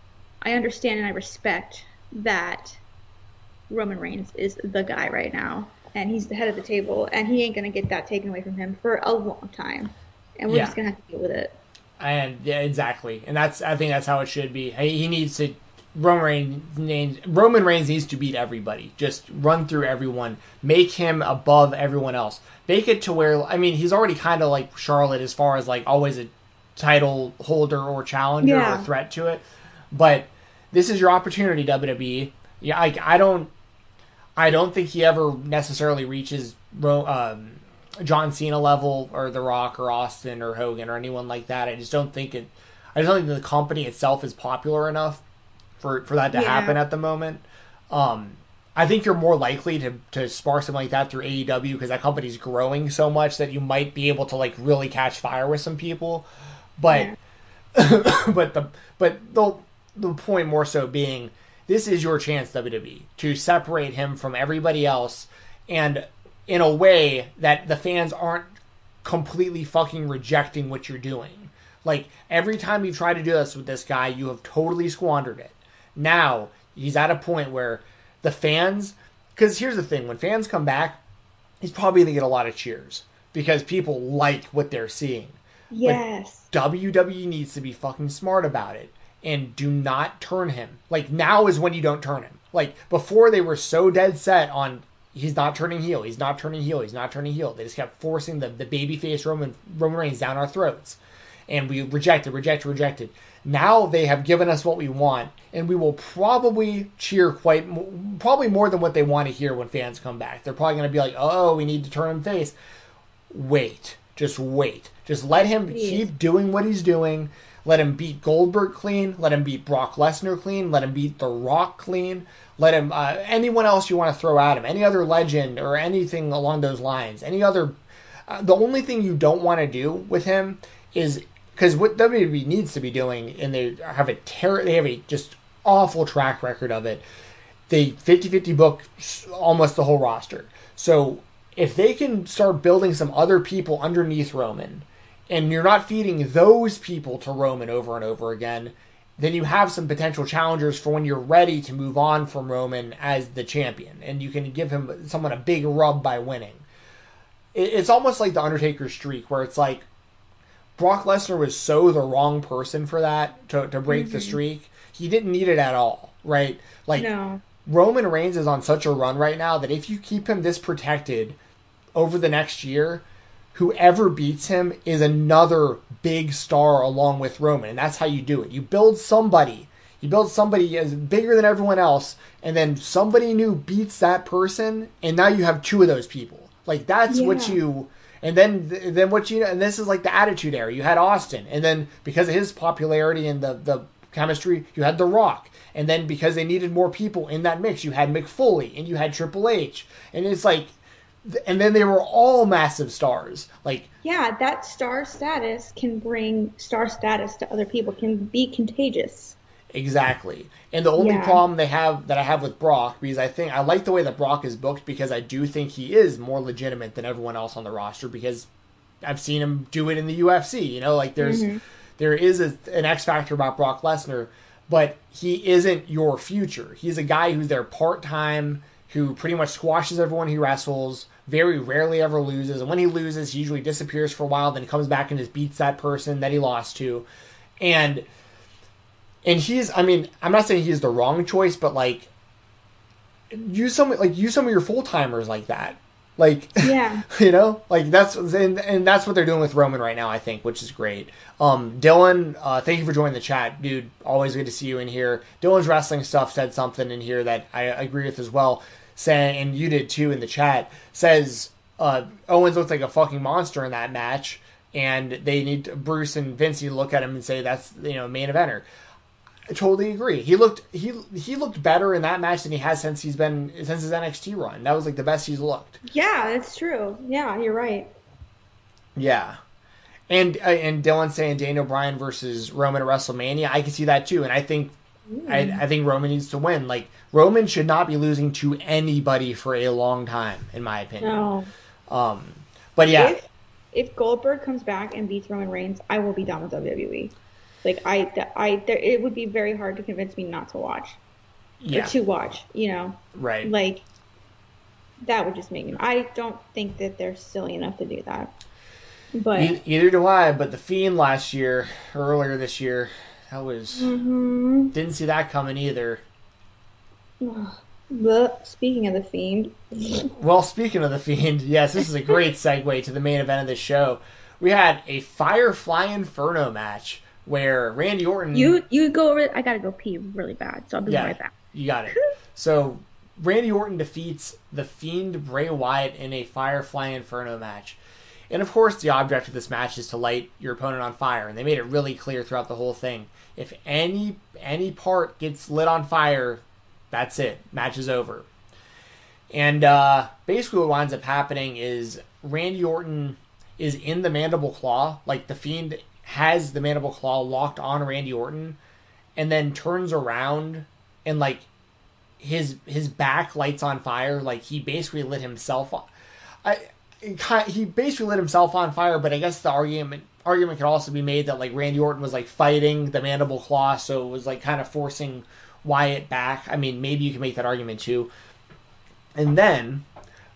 I understand and I respect that Roman Reigns is the guy right now, and he's the head of the table, and he ain't gonna get that taken away from him for a long time, and we're Yeah. just gonna have to deal with it. And yeah, exactly. And that's I think that's how it should be. He he needs to Roman Reigns Roman Reigns needs to beat everybody. Just run through everyone. Make him above everyone else. Make it to where I mean he's already kind of like Charlotte as far as like always a title holder or challenger or threat to it. But this is your opportunity, WWE. Yeah, I, I don't I don't think he ever necessarily reaches um, John Cena level or The Rock or Austin or Hogan or anyone like that. I just don't think it. I just don't think the company itself is popular enough for for that to Yeah. happen at the moment. Um, I think you're more likely to to spar something like that through AEW because that company's growing so much that you might be able to like really catch fire with some people. But Yeah. but the but the the point more so being this is your chance WWE to separate him from everybody else and in a way that the fans aren't completely fucking rejecting what you're doing. Like every time you've tried to do this with this guy, you have totally squandered it. Now he's at a point where the fans because here's the thing when fans come back he's probably going to get a lot of cheers because people like what they're seeing Yes. WWE needs to be fucking smart about it and do not turn him. Like now is when you don't turn him. Like before they were so dead set on he's not turning heel, he's not turning heel, he's not turning heel. They just kept forcing the the babyface Roman Roman Reigns down our throats. And we rejected, rejected, rejected. Now they have given us what we want, and we will probably cheer quite, probably more than what they want to hear when fans come back. They're probably going to be like, "Oh, we need to turn him face." wait. Just wait. Just let him Please. keep doing what he's doing. Let him beat Goldberg clean. Let him beat Brock Lesnar clean. Let him beat The Rock clean. Let him uh, anyone else you want to throw at him. Any other legend or anything along those lines. Any other. Uh, the only thing you don't want to do with him is because what WWE needs to be doing, and they have a ter- they have a just awful track record of it. They 50-50 book almost the whole roster. So if they can start building some other people underneath Roman, and you're not feeding those people to Roman over and over again, then you have some potential challengers for when you're ready to move on from Roman as the champion, and you can give him someone a big rub by winning. It's almost like the Undertaker streak, where it's like Brock Lesnar was so the wrong person for that to, to break the mm-hmm. streak. He didn't need it at all, right? Like No. Roman Reigns is on such a run right now that if you keep him this protected over the next year, whoever beats him is another big star along with Roman. And that's how you do it. You build somebody. You build somebody as bigger than everyone else, and then somebody new beats that person, and now you have two of those people. Like that's what you and then then what you and this is like the attitude era. You had Austin, and then because of his popularity and the the chemistry, you had The Rock. And then because they needed more people in that mix, you had Mick Foley and you had Triple H. And it's like and then they were all massive stars. Like Yeah, that star status can bring star status to other people, can be contagious. Exactly. And the only Yeah. problem they have that I have with Brock, because I think I like the way that Brock is booked because I do think he is more legitimate than everyone else on the roster because I've seen him do it in the UFC. You know, like there's mm-hmm. there is a, an X factor about Brock Lesnar, but he isn't your future. He's a guy who's there part time, who pretty much squashes everyone he wrestles. Very rarely ever loses, and when he loses, he usually disappears for a while. Then he comes back and just beats that person that he lost to, and and he's i mean i'm not saying he's the wrong choice but like use some like use some of your full-timers like that. Like Yeah. you know? Like that's and, and that's what they're doing with roman right now i think which is great. Um dylan uh thank you for joining the chat dude. Always good to see you in here. Dylan's wrestling stuff said something in here that i agree with as well saying and you did too in the chat says uh owens looks like a fucking monster in that match and they need to, Bruce and Vince need to look at him and say that's you know main eventer. I totally agree. He looked he he looked better in that match than he has since he's been since his NXT run. That was like the best he's looked. Yeah, that's true. Yeah, you're right. Yeah. And uh, and Dylan saying Daniel Bryan versus Roman at WrestleMania, I can see that too. And I think I, I think Roman needs to win. Like Roman should not be losing to anybody for a long time, in my opinion. No. Um, but yeah, If if Goldberg comes back and beats Roman Reigns, I will be done with WWE. Like I, I, there, it would be very hard to convince me not to watch yeah, to watch. You know, right. like that would just make me. I don't think that they're silly enough to do that. But Either do I. But the Fiend last year, earlier this year, that was Mhm. didn't see that coming either. But speaking of the Fiend, Well, speaking of the Fiend, yes, this is a great segue to the main event of the show. We had a Firefly Inferno match where Randy Orton. You you go over. I gotta go pee really bad, so I'll be Yeah. right back. You got it. So Randy Orton defeats the Fiend Bray Wyatt in a Firefly Inferno match. And of course, the object of this match is to light your opponent on fire, and they made it really clear throughout the whole thing. If any any part gets lit on fire, that's it. Match is over. And uh, basically, what winds up happening is Randy Orton is in the mandible claw, like the Fiend has the mandible claw locked on Randy Orton, and then turns around and like his his back lights on fire like he basically lit himself on I he basically lit himself on fire but I guess the argument argument could also be made that like Randy Orton was like fighting the mandible claw so it was like kind of forcing Wyatt back I mean maybe you can make that argument too and then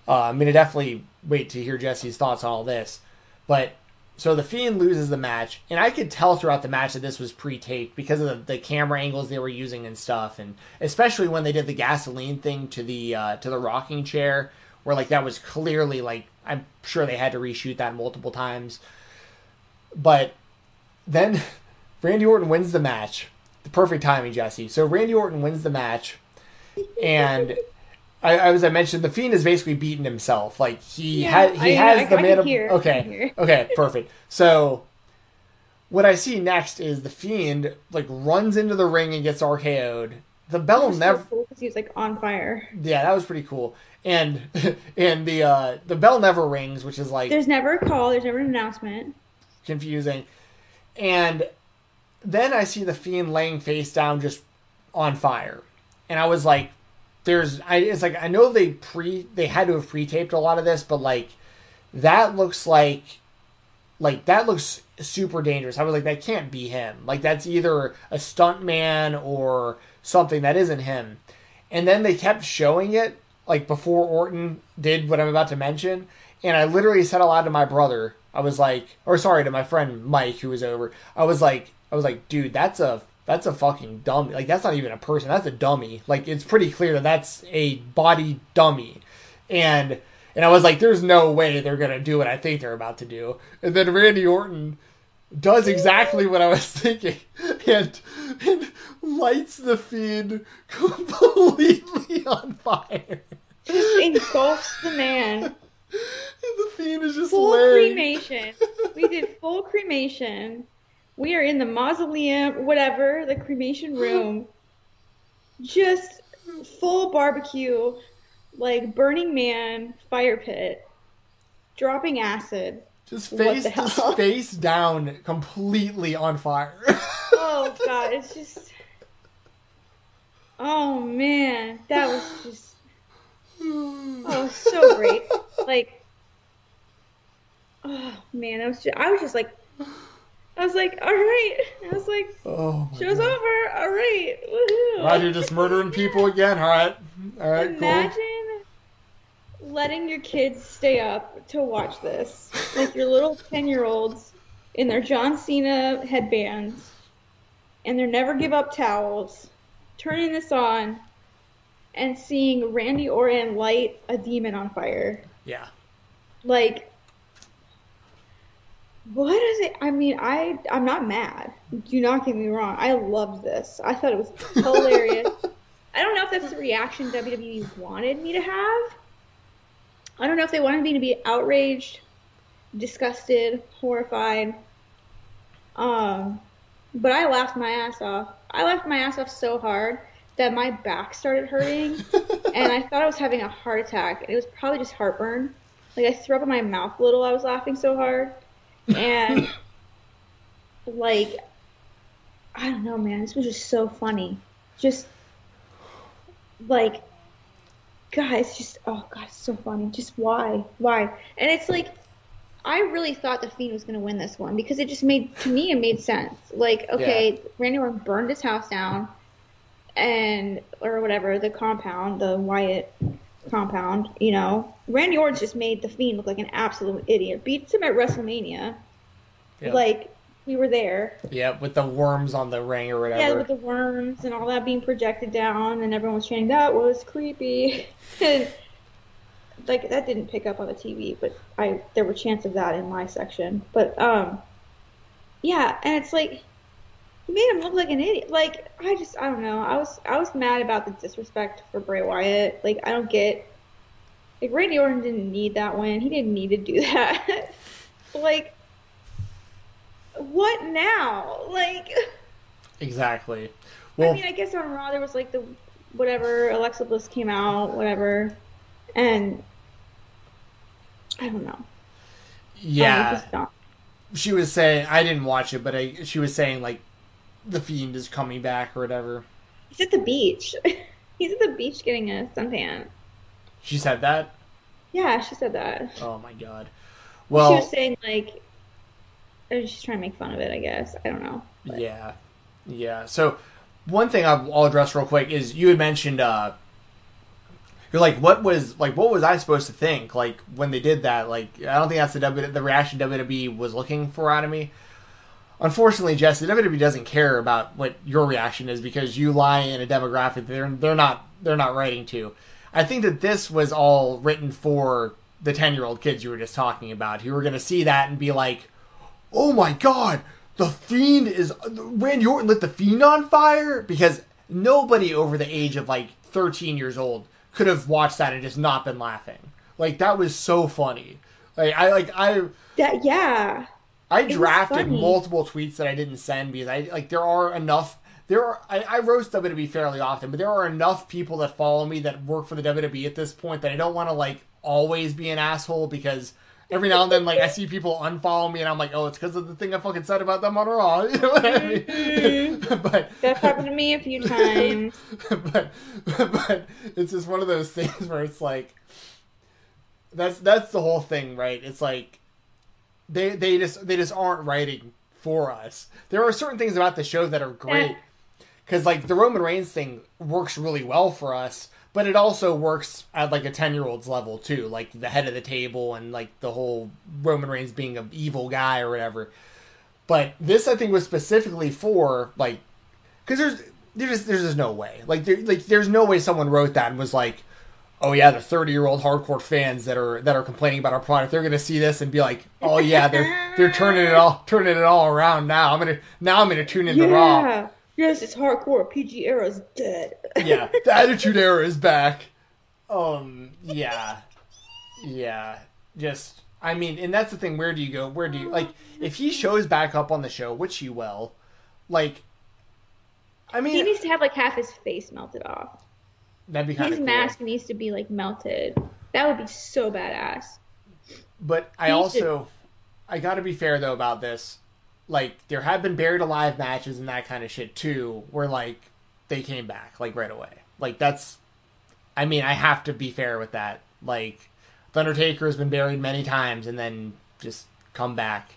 uh, I'm gonna definitely wait to hear Jesse's thoughts on all this but so the Fiend loses the match, and I could tell throughout the match that this was pre-taped because of the, the camera angles they were using and stuff, and especially when they did the gasoline thing to the uh, to the rocking chair, where like that was clearly like I'm sure they had to reshoot that multiple times. But then Randy Orton wins the match, the perfect timing, Jesse. So Randy Orton wins the match, and I, I as I mentioned, the Fiend has basically beaten himself. Like he Yeah, had he I- has I- the I man. hear, can Okay, okay, perfect. So what I see next is the Fiend like runs into the ring and gets RKO'd. The bell never. because he was like on fire. Yeah, that was pretty cool. And and the uh, the bell never rings, which is like There's never a call. There's never an announcement. Confusing. And then I see the fiend laying face down, just on fire, and I was like, "There's." I it's like I know they pre they had to have pre-taped a lot of this, but like that looks like like that looks super dangerous. I was like, that can't be him. Like that's either a stunt man or something that isn't him. And then they kept showing it like before Orton did what I'm about to mention, and I literally said aloud to my brother, I was like, or sorry, to my friend Mike who was over. I was like, I was like, dude, that's a that's a fucking dummy. Like that's not even a person. That's a dummy. Like it's pretty clear that that's a body dummy. And and I was like, there's no way they're gonna do what I think they're about to do. And then Randy Orton does exactly what I was thinking and, and lights the fiend completely on fire. Just engulfs the man. The fiend is just Full laying. cremation. We did full cremation. We are in the mausoleum, whatever, the cremation room. Just full barbecue, like Burning Man fire pit, dropping acid. Just face just face down, completely on fire. Oh god, it's just. Oh man, that was just. Oh, so great. Like. Oh man, I was just. I was just like. I was like, all right. I was like, oh, show's God. over. All right. Woohoo. Roger just murdering people again. All right, all right, Imagine letting your kids stay up to watch this. Like your little 10 year olds in their John Cena headbands and their never give up towels, turning this on and seeing Randy Orton light a demon on fire. Yeah, Like, what is it? I mean, I I'm not mad. Do not get me wrong. I loved this. I thought it was hilarious. I don't know if that's the reaction WWE wanted me to have. I don't know if they wanted me to be outraged disgusted, horrified. Um, but I laughed my ass off. I laughed my ass off so hard that my back started hurting, and I thought I was having a heart attack. And it was probably just heartburn. Like I threw up in my mouth a little. I was laughing so hard, and like I don't know, man. This was just so funny. Just like guys, just oh god, it's so funny. Just why, why? And it's like I really thought the Fiend was going to win this one because it just made to me it made sense. Like okay, yeah. Randy Orton burned his house down, and or whatever the compound, the Wyatt compound. You know, Randy Orton just made the Fiend look like an absolute idiot. Beats him at WrestleMania. Yep. Like we were there. Yeah, with the worms on the ring or whatever. Yeah, with the worms and all that being projected down, and everyone was chanting that was creepy. and like that didn't pick up on the TV, but I there were chants of that in my section. But um, yeah, and it's like he made him look like an idiot. Like I just I don't know. I was I was mad about the disrespect for Bray Wyatt. Like I don't get. Like Randy Orton didn't need that win. He didn't need to do that. like what now? Like Exactly. Well, I mean, I guess on Raw there was like the whatever Alexa Bliss came out, whatever, and I don't know. Yeah. she was saying I didn't watch it, but I, she was saying like the fiend is coming back or whatever. He's at the beach. He's at the beach getting a suntan. She said that. Yeah, she said that. Oh my god. Well, she was saying like they're just trying to make fun of it, I guess. I don't know. But. Yeah, yeah. So one thing I'll address real quick is you had mentioned uh, you're like, what was like, what was I supposed to think? Like when they did that, like I don't think that's the w, the reaction WWE was looking for out of me. Unfortunately, Jess, the WWE doesn't care about what your reaction is because you lie in a demographic they're they're not they're not writing to. I think that this was all written for the ten year old kids you were just talking about who were going to see that and be like, oh my god, the Fiend is Randy Orton lit the Fiend on fire because nobody over the age of like 13 years old could have watched that and just not been laughing. Like that was so funny. Like I like I that yeah. I drafted multiple tweets that I didn't send because I like there are enough there are I, I roast WWE fairly often, but there are enough people that follow me that work for the WWE at this point that I don't want to like always be an asshole because every now and then, like I see people unfollow me, and I'm like, oh, it's because of the thing I fucking said about them on Raw. You know what I mean? Mm-hmm. but that's happened to me a few times. but but it's just one of those things where it's like that's that's the whole thing, right? It's like they they just they just aren't writing for us. There are certain things about the show that are great because like the Roman Reigns thing works really well for us but it also works at like a 10 year old's level too like the head of the table and like the whole roman reigns being an evil guy or whatever. But this i think was specifically for like because there's there's just, there's just no way. Like there, like there's no way someone wrote that and was like oh yeah the 30 year old hardcore fans that are that are complaining about our product they're gonna see this and be like oh yeah they're they're turning it all turning it all around now i'm gonna now i'm gonna tune into yeah. raw Yes, it's hardcore. PG era is dead. yeah, the Attitude Era is back. Um, yeah, yeah. Just, I mean, and that's the thing. Where do you go? Where do you like? If he shows back up on the show, which he will, like, I mean, he needs to have like half his face melted off. That'd be kind of His cool. mask needs to be like melted. That would be so badass. But I also. I got to be fair though about this like there have been buried alive matches and that kind of shit too, where like they came back like right away. Like that's, I mean, I have to be fair with that. Like the Undertaker has been buried many times and then just come back.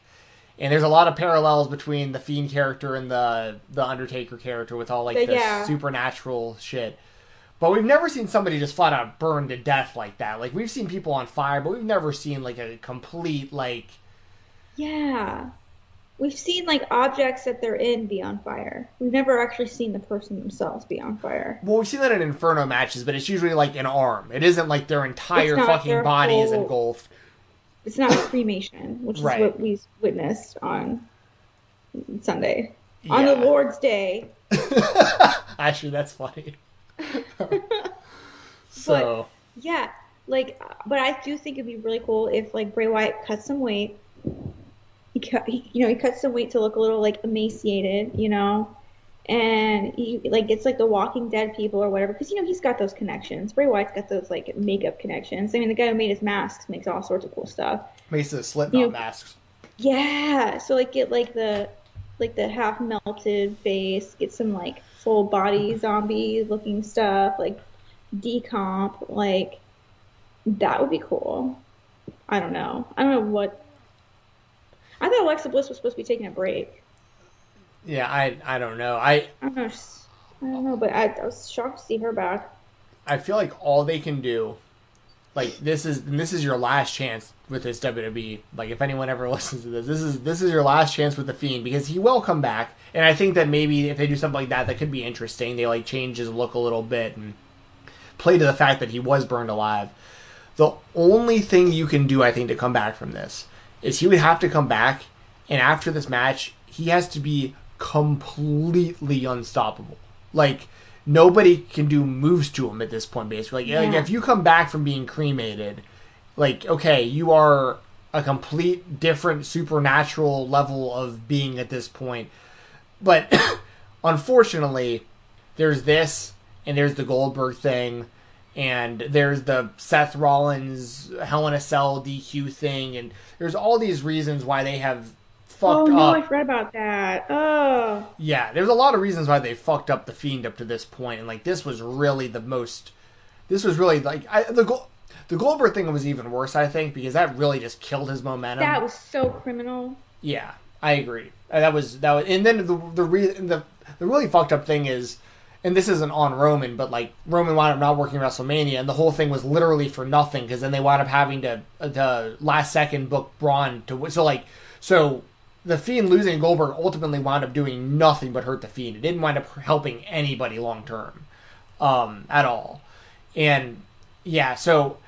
And there's a lot of parallels between the Fiend character and the the Undertaker character with all like the yeah. supernatural shit. But we've never seen somebody just flat out burned to death like that. Like we've seen people on fire, but we've never seen like a complete like yeah we've seen like objects that they're in be on fire. We've never actually seen the person themselves be on fire. Well, we've seen that in Inferno matches, but it's usually like an arm. It isn't like their entire fucking their body whole... is engulfed. It's not cremation, which right. is what we witnessed on Sunday. On the Lord's Day. Actually, that's funny. so. But, yeah, like, but I do think it'd be really cool if like Bray Wyatt cut some weight He, cut, he, you know, he cuts some weight to look a little like emaciated, you know, and he like gets like the Walking Dead people or whatever, because you know he's got those connections. Bray Wyatt's got those like makeup connections. I mean, the guy who made his masks makes all sorts of cool stuff. Makes the Slipknot You- masks. Yeah, so like get like the like the half melted face, get some like full body zombie looking stuff, like decomp, like that would be cool. I don't know. I don't know what. I thought Alexa Bliss was supposed to be taking a break. Yeah, I I don't know. I I don't know. I don't know, but I, I was shocked to see her back. I feel like all they can do, like this is this is your last chance with this WWE. Like if anyone ever listens to this, this is this is your last chance with the Fiend because he will come back. And I think that maybe if they do something like that, that could be interesting. They like change his look a little bit and play to the fact that he was burned alive. The only thing you can do, I think, to come back from this is he would have to come back, and after this match, he has to be completely unstoppable. Like nobody can do moves to him at this point. Basically, like, like if you come back from being cremated, like okay, you are a complete different supernatural level of being at this point. But unfortunately, there's this, and there's the Goldberg thing, and there's the Seth Rollins Hell in a Cell DQ thing, and there's all these reasons why they have Oh no, up. I forgot about that. Oh, Yeah, there's a lot of reasons why they fucked up the Fiend up to this point, and like this was really the most. This was really like I, the the Goldberg thing was even worse, I think, because that really just killed his momentum. that was so criminal. Yeah, I agree. Uh, That was that was, and then the the re, the the really fucked up thing is, and this isn't on Roman, but like Roman wound up not working WrestleMania, and the whole thing was literally for nothing because then they wound up having to uh, the last second book Braun to so like so the Fiend losing Goldberg ultimately wound up doing nothing but hurt the Fiend. It didn't wind up helping anybody long term, um, at all, and yeah, so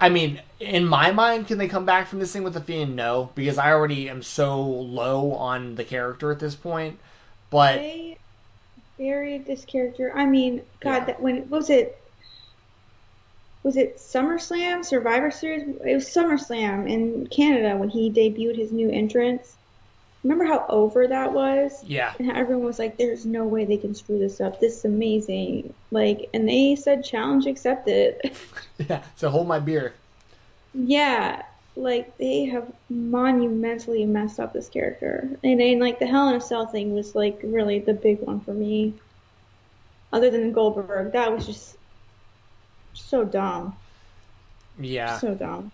I mean, in my mind, can they come back from this thing with the Fiend? No, because I already am so low on the character at this point. But They buried this character. I mean, God, Yeah. that when was it? Was it SummerSlam, Survivor Series? It was SummerSlam in Canada when he debuted his new entrance. Remember how over that was? yeah, And everyone was like, "There's no way they can screw this up. This is amazing!" Like, and they said, "Challenge accepted." yeah. So hold my beer. Yeah, like they have monumentally messed up this character, and then like the Hell in a Cell thing was like really the big one for me. Other than Goldberg, that was just so dumb, Yeah. so dumb.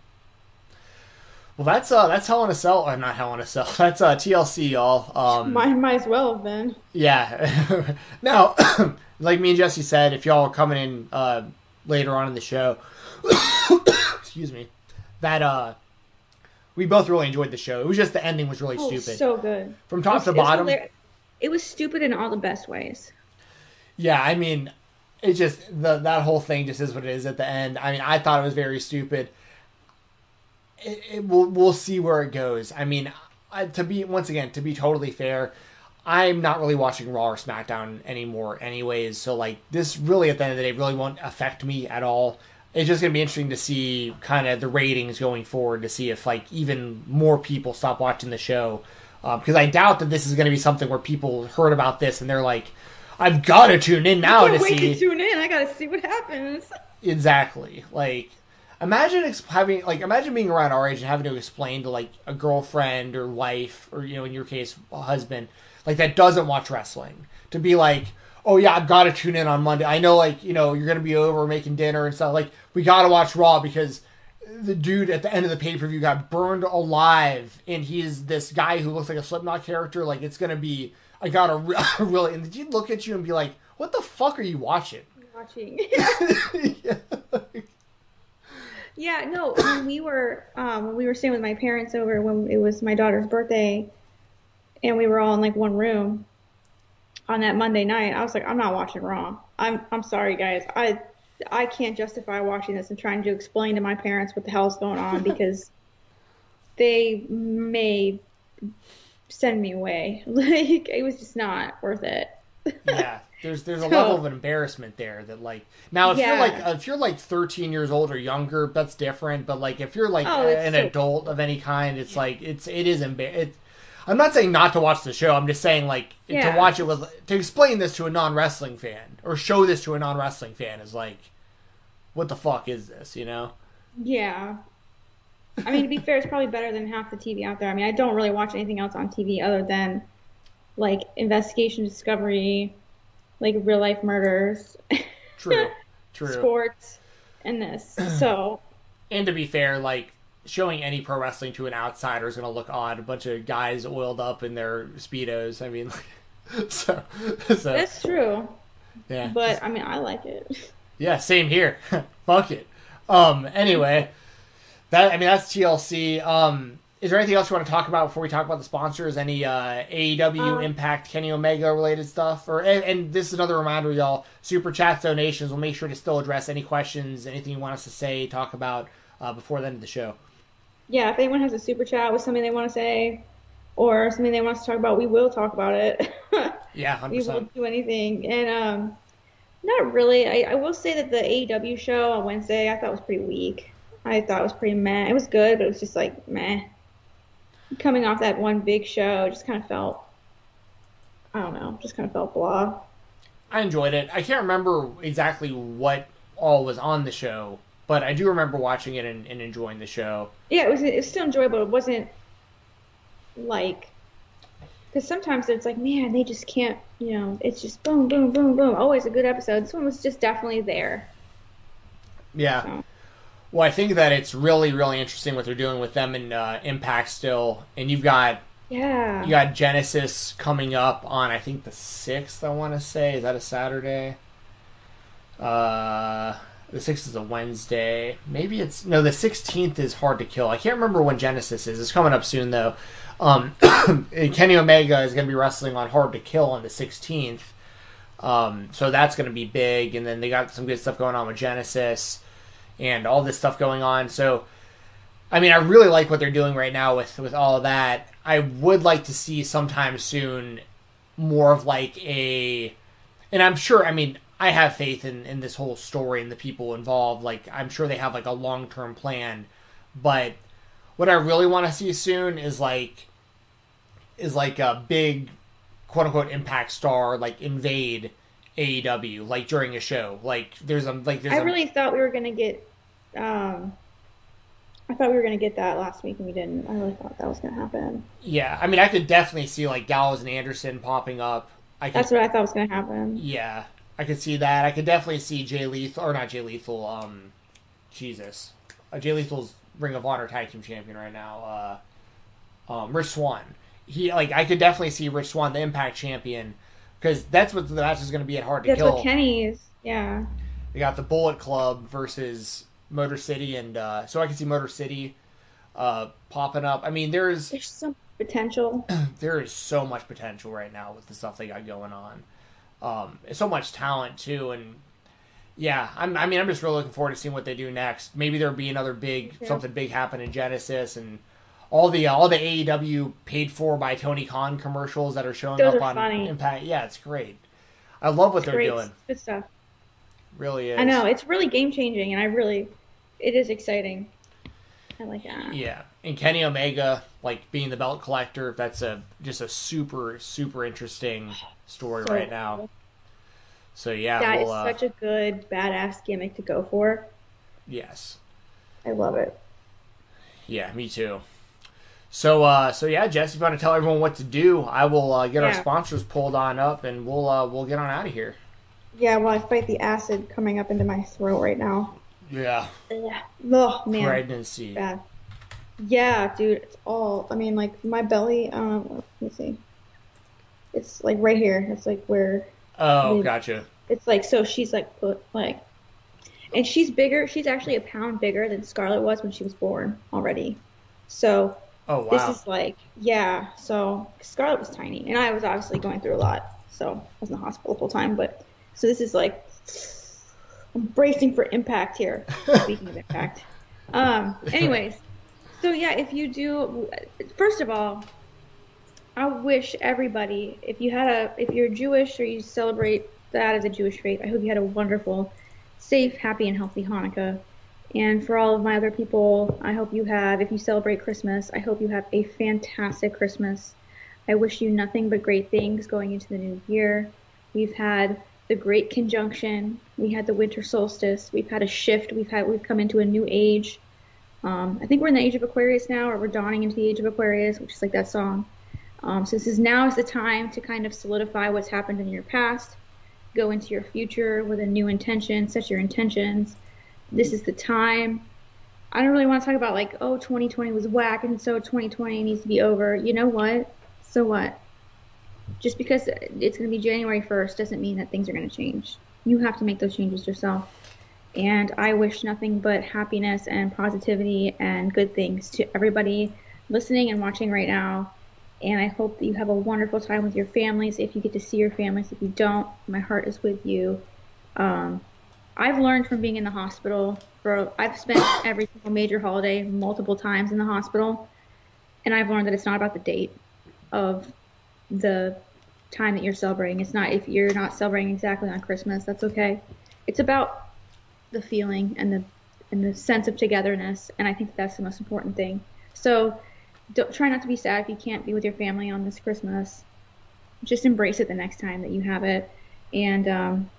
Well, that's uh, that's Hell in a Cell, or not Hell in a Cell. That's uh, TLC, y'all. Um, might might as well have been. Yeah. now, like me and Jesse said, if y'all are coming in uh, later on in the show, excuse me, that uh, we both really enjoyed the show. It was just the ending was really Oh, stupid. so good. From It top was- to it was bottom. It was stupid in all the best ways. Yeah, I mean, it just the that whole thing just is what it is at the end. I mean, I thought it was very stupid. It, it, we'll we'll see where it goes. I mean, I, to be once again to be totally fair, I'm not really watching Raw or SmackDown anymore, anyways. So like this really at the end of the day really won't affect me at all. It's just gonna be interesting to see kind of the ratings going forward to see if like even more people stop watching the show. Uh, because I doubt that this is to be something where people heard about this and they're like, "I've got to tune in now to wait see." to tune in. I gotta see what happens. Exactly. Like, imagine ex- having like imagine being around our age and having to explain to like a girlfriend or wife or you know in your case a husband like that doesn't watch wrestling to be like, oh yeah, I've got to tune in on Monday. I know like you know you're gonna be over making dinner and stuff. Like we got to watch Raw because the dude at the end of the pay per view got burned alive and he's this guy who looks like a Slipknot character. Like it's gonna be I got a, re- really and he'd look at you and be like, what the fuck are you watching? Watching. yeah. Yeah, no, when we were um, when we were staying with my parents over when it was my daughter's birthday, and we were all in like one room on that Monday night, I was like, I'm not watching Raw. I'm I'm sorry, guys. I I can't justify watching this and trying to explain to my parents what the hell's going on because they may send me away. Like it was just not worth it. yeah. there's there's a So- level of embarrassment there that like now if you're like if you're like 13 years old or younger that's different but like if you're like Oh, it's an so- adult of any kind it's like it's it is embar- it, I'm not saying not to watch the show I'm just saying like Yeah. to watch it with to explain this to a non wrestling fan or show this to a non wrestling fan is like what the fuck is this you know Yeah. I mean, to be fair, it's probably better than half the TV out there. I mean, I don't really watch anything else on TV other than like investigation, discovery, like real life murders, true true sports, and this. So, And to be fair, like showing any pro wrestling to an outsider is going to look odd. A bunch of guys oiled up in their speedos. I mean, so so that's true. yeah, But I mean, I like it. yeah, same here. Fuck it. Um. Anyway, that I mean that's TLC. Um. Is there anything else you want to talk about before we talk about the sponsors? Any uh, AEW Um, Impact, Kenny Omega related stuff? Or and, and this is another reminder, y'all. Super chat donations. We'll make sure to still address any questions, anything you want us to say, talk about uh, before the end of the show. Yeah, if anyone has a super chat with something they want to say or something they want us to talk about, we will talk about it. Yeah, hundred we won't do anything. And um, not really. I, I will say that the AEW show on Wednesday I thought was pretty weak. I thought it was pretty meh. It was good, but it was just like meh. Coming off that one big show, just kind of felt, I don't know, just kind of felt blah. I enjoyed it. I can't remember exactly what all was on the show, but I do remember watching it and, and enjoying the show. Yeah, it was. It was still enjoyable. It wasn't like because sometimes it's like, man, they just can't. You know, it's just boom, boom, boom, boom. Always a good episode. This one was just definitely there. Yeah. So. Well, I think that it's really, really interesting what they're doing with them in uh, Impact still, and you've got Yeah. you got Genesis coming up on I think the sixth. I want to say is that a Saturday? Uh, the sixth is a Wednesday. Maybe it's no. The sixteenth is hard to kill. I can't remember when Genesis is. It's coming up soon though. Um, and Kenny Omega is going to be wrestling on Hard to Kill on the sixteenth. Um, so that's going to be big, and then they got some good stuff going on with Genesis and all this stuff going on. So, I mean, I really like what they're doing right now with with all of that. I would like to see sometime soon more of like a, and I'm sure. I mean, I have faith in in this whole story and the people involved. Like, I'm sure they have like a long term plan, but what I really want to see soon is like is like a big quote unquote impact star like invade AEW like during a show. Like there's a like there's I a really thought we were gonna get. Um, I thought we were gonna get that last week and we didn't. I really thought that was gonna happen. yeah. I mean, I could definitely see like Gallows and Anderson popping up. I could That's what I thought was gonna happen. yeah. I could see that. I could definitely see Jay Lethal or not Jay Lethal. Um, Jesus, uh, Jay Lethal's Ring of Honor Tag Team Champion right now. Uh, um, Rich Swann. He like I could definitely see Rich Swann, the Impact Champion, because that's what the match is going to be at Hard to That's Kill. what Kenny's. Yeah. We got the Bullet Club versus Motor City, and uh, so I can see Motor City uh, popping up. I mean, there's There's some potential. there is so much potential right now with the stuff they got going on. Um, so much talent too, and yeah, I'm, I mean, I'm just really looking forward to seeing what they do next. Maybe there'll be another big too. something big happen in Genesis and. All the all the AEW paid for by Tony Khan commercials that are showing Those up are on funny. Impact, yeah, it's great. I love what they're Great. doing. Good stuff. Really is. I know it's really game changing, and I really, it is exciting. I like that. Yeah, and Kenny Omega like being the belt collector. That's a just a super super interesting story So right now. So yeah, That is we'll, uh, such a good badass gimmick to go for. yes, I love it. yeah, me too. So uh, so yeah, Jess, if you want to tell everyone what to do, I will uh, get our sponsors pulled on up, and we'll uh, we'll get on out of here. Yeah, well, I fight the acid coming up into my throat right now. Yeah, Yeah. Oh man, pregnancy. bad. Yeah, dude, it's all. I mean, like my belly. Um, let me see. It's like right here. It's like where Oh, gotcha. it's like. So she's like put like, and she's bigger. She's actually a pound bigger than Scarlett was when she was born already. So Oh wow. this is like, yeah. So Scarlett was tiny, and I was obviously going through a lot. So I was in the hospital the whole time. But so this is like, I'm bracing for impact here. Speaking of impact. Um. Anyways, so yeah, if you do, first of all, I wish everybody, if you had a, if you're Jewish or you celebrate that as a Jewish faith. I hope you had a wonderful, safe, happy, and healthy Hanukkah. And for all of my other people, I hope you have, if you celebrate Christmas, I hope you have a fantastic Christmas. I wish you nothing but great things going into the new year. We've had the Great Conjunction. We had the winter solstice. We've had a shift. We've had we've come into a new age. Um, I think we're in the age of Aquarius now, or we're dawning into the age of Aquarius, which is like that song. Um, so this is now is the time to kind of solidify what's happened in your past, go into your future with a new intention, set your intentions. This is the time. I don't really want to talk about like, oh, 2020 was whack, and so 2020 needs to be over. You know what? So what? Just because it's going to be January 1st doesn't mean that things are going to change. You have to make those changes yourself. And I wish nothing but happiness and positivity and good things to everybody listening and watching right now. And I hope that you have a wonderful time with your families. If you get to see your families, if you don't, my heart is with you. Um, I've learned from being in the hospital. For I've spent every single major holiday multiple times in the hospital, and I've learned that it's not about the date of the time that you're celebrating. It's not if you're not celebrating exactly on Christmas, that's okay. It's about the feeling and the and the sense of togetherness, and I think that's the most important thing. So don't try not to be sad if you can't be with your family on this Christmas. Just embrace it the next time that you have it. And um,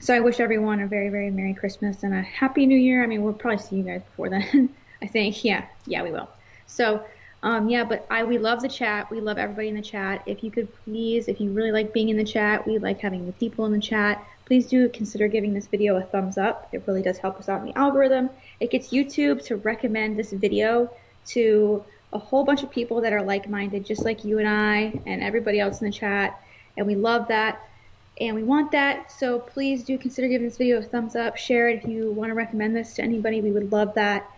so I wish everyone a very, very Merry Christmas and a Happy New Year. I mean, we'll probably see you guys before then. I think. Yeah, yeah, we will. So um, yeah, but I we love the chat. We love everybody in the chat. If you could please, if you really like being in the chat, we like having the people in the chat. Please do consider giving this video a thumbs up. It really does help us out in the algorithm. It gets YouTube to recommend this video to a whole bunch of people that are like-minded, just like you and I and everybody else in the chat. And we love that. And we want that. So please do consider giving this video a thumbs up. Share it if you want to recommend this to anybody. We would love that.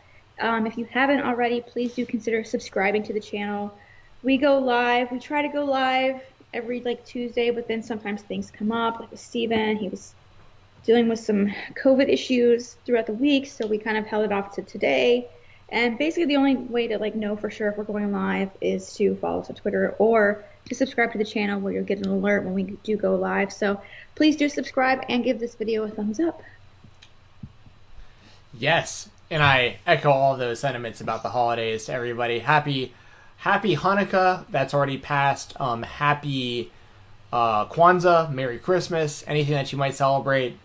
Um, if you haven't already, please do consider subscribing to the channel. We go live. We try to go live every like Tuesday, but then sometimes things come up. Like with Steven, he was dealing with some COVID issues throughout the week, so we kind of held it off to today. And basically, the only way to like know for sure if we're going live is to follow us on Twitter or to subscribe to the channel where you'll get an alert when we do go live. So please do subscribe and give this video a thumbs up. Yes, and I echo all those sentiments about the holidays to everybody. Happy, happy Hanukkah. That's already passed. Um, happy uh, Kwanzaa, Merry Christmas, anything that you might celebrate.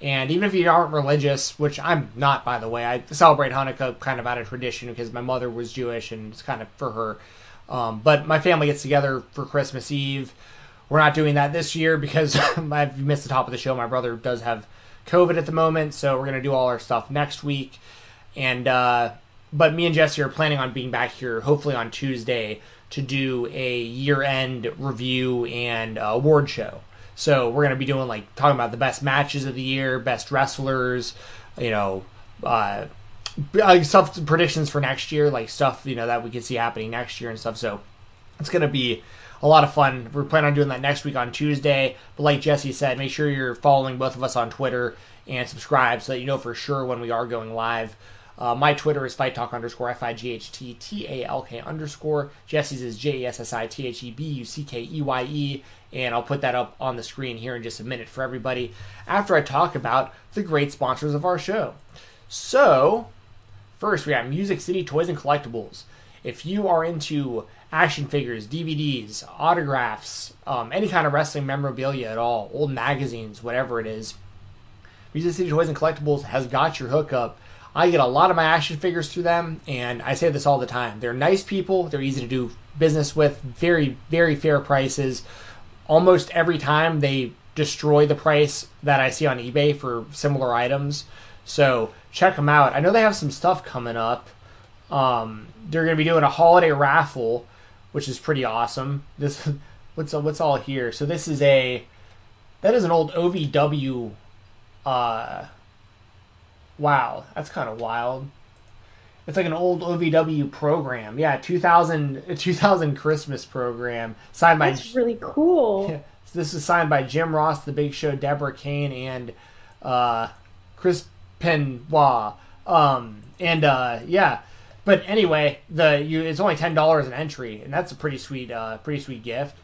And even if you aren't religious, which I'm not, by the way, I celebrate Hanukkah kind of out of tradition because my mother was Jewish and it's kind of for her. Um, but my family gets together for Christmas Eve. We're not doing that this year because I've missed the top of the show. My brother does have COVID at the moment, so we're gonna do all our stuff next week. And uh, but me and Jesse are planning on being back here hopefully on Tuesday to do a year-end review and uh, award show. So we're gonna be doing like talking about the best matches of the year, best wrestlers, you know, uh, stuff predictions for next year, like stuff you know that we can see happening next year and stuff. So it's gonna be a lot of fun. We're planning on doing that next week on Tuesday. But like Jesse said, make sure you're following both of us on Twitter and subscribe so that you know for sure when we are going live. Uh, my Twitter is fight talk underscore f i g h t t a l k underscore. Jesse's is j e s s i t h e b u c k e y e, and I'll put that up on the screen here in just a minute for everybody after I talk about the great sponsors of our show. So, first we have Music City Toys and Collectibles. If you are into action figures, DVDs, autographs, um, any kind of wrestling memorabilia at all, old magazines, whatever it is, Music City Toys and Collectibles has got your hookup. I get a lot of my action figures through them, and I say this all the time. They're nice people, they're easy to do business with, very, very fair prices. Almost every time they destroy the price that I see on eBay for similar items. So check them out. I know they have some stuff coming up. Um, they're going to be doing a holiday raffle which is pretty awesome. This what's what's all here? So this is a that is an old OVW. Uh, wow, that's kind of wild. It's like an old OVW program. Yeah, 2000, 2000 Christmas program signed by. That's really cool. Yeah, so this is signed by Jim Ross, The Big Show, Deborah Kane, and uh, Chris Benoit. Um, and uh, yeah, but anyway, the you it's only ten dollars an entry, and that's a pretty sweet, uh, pretty sweet gift.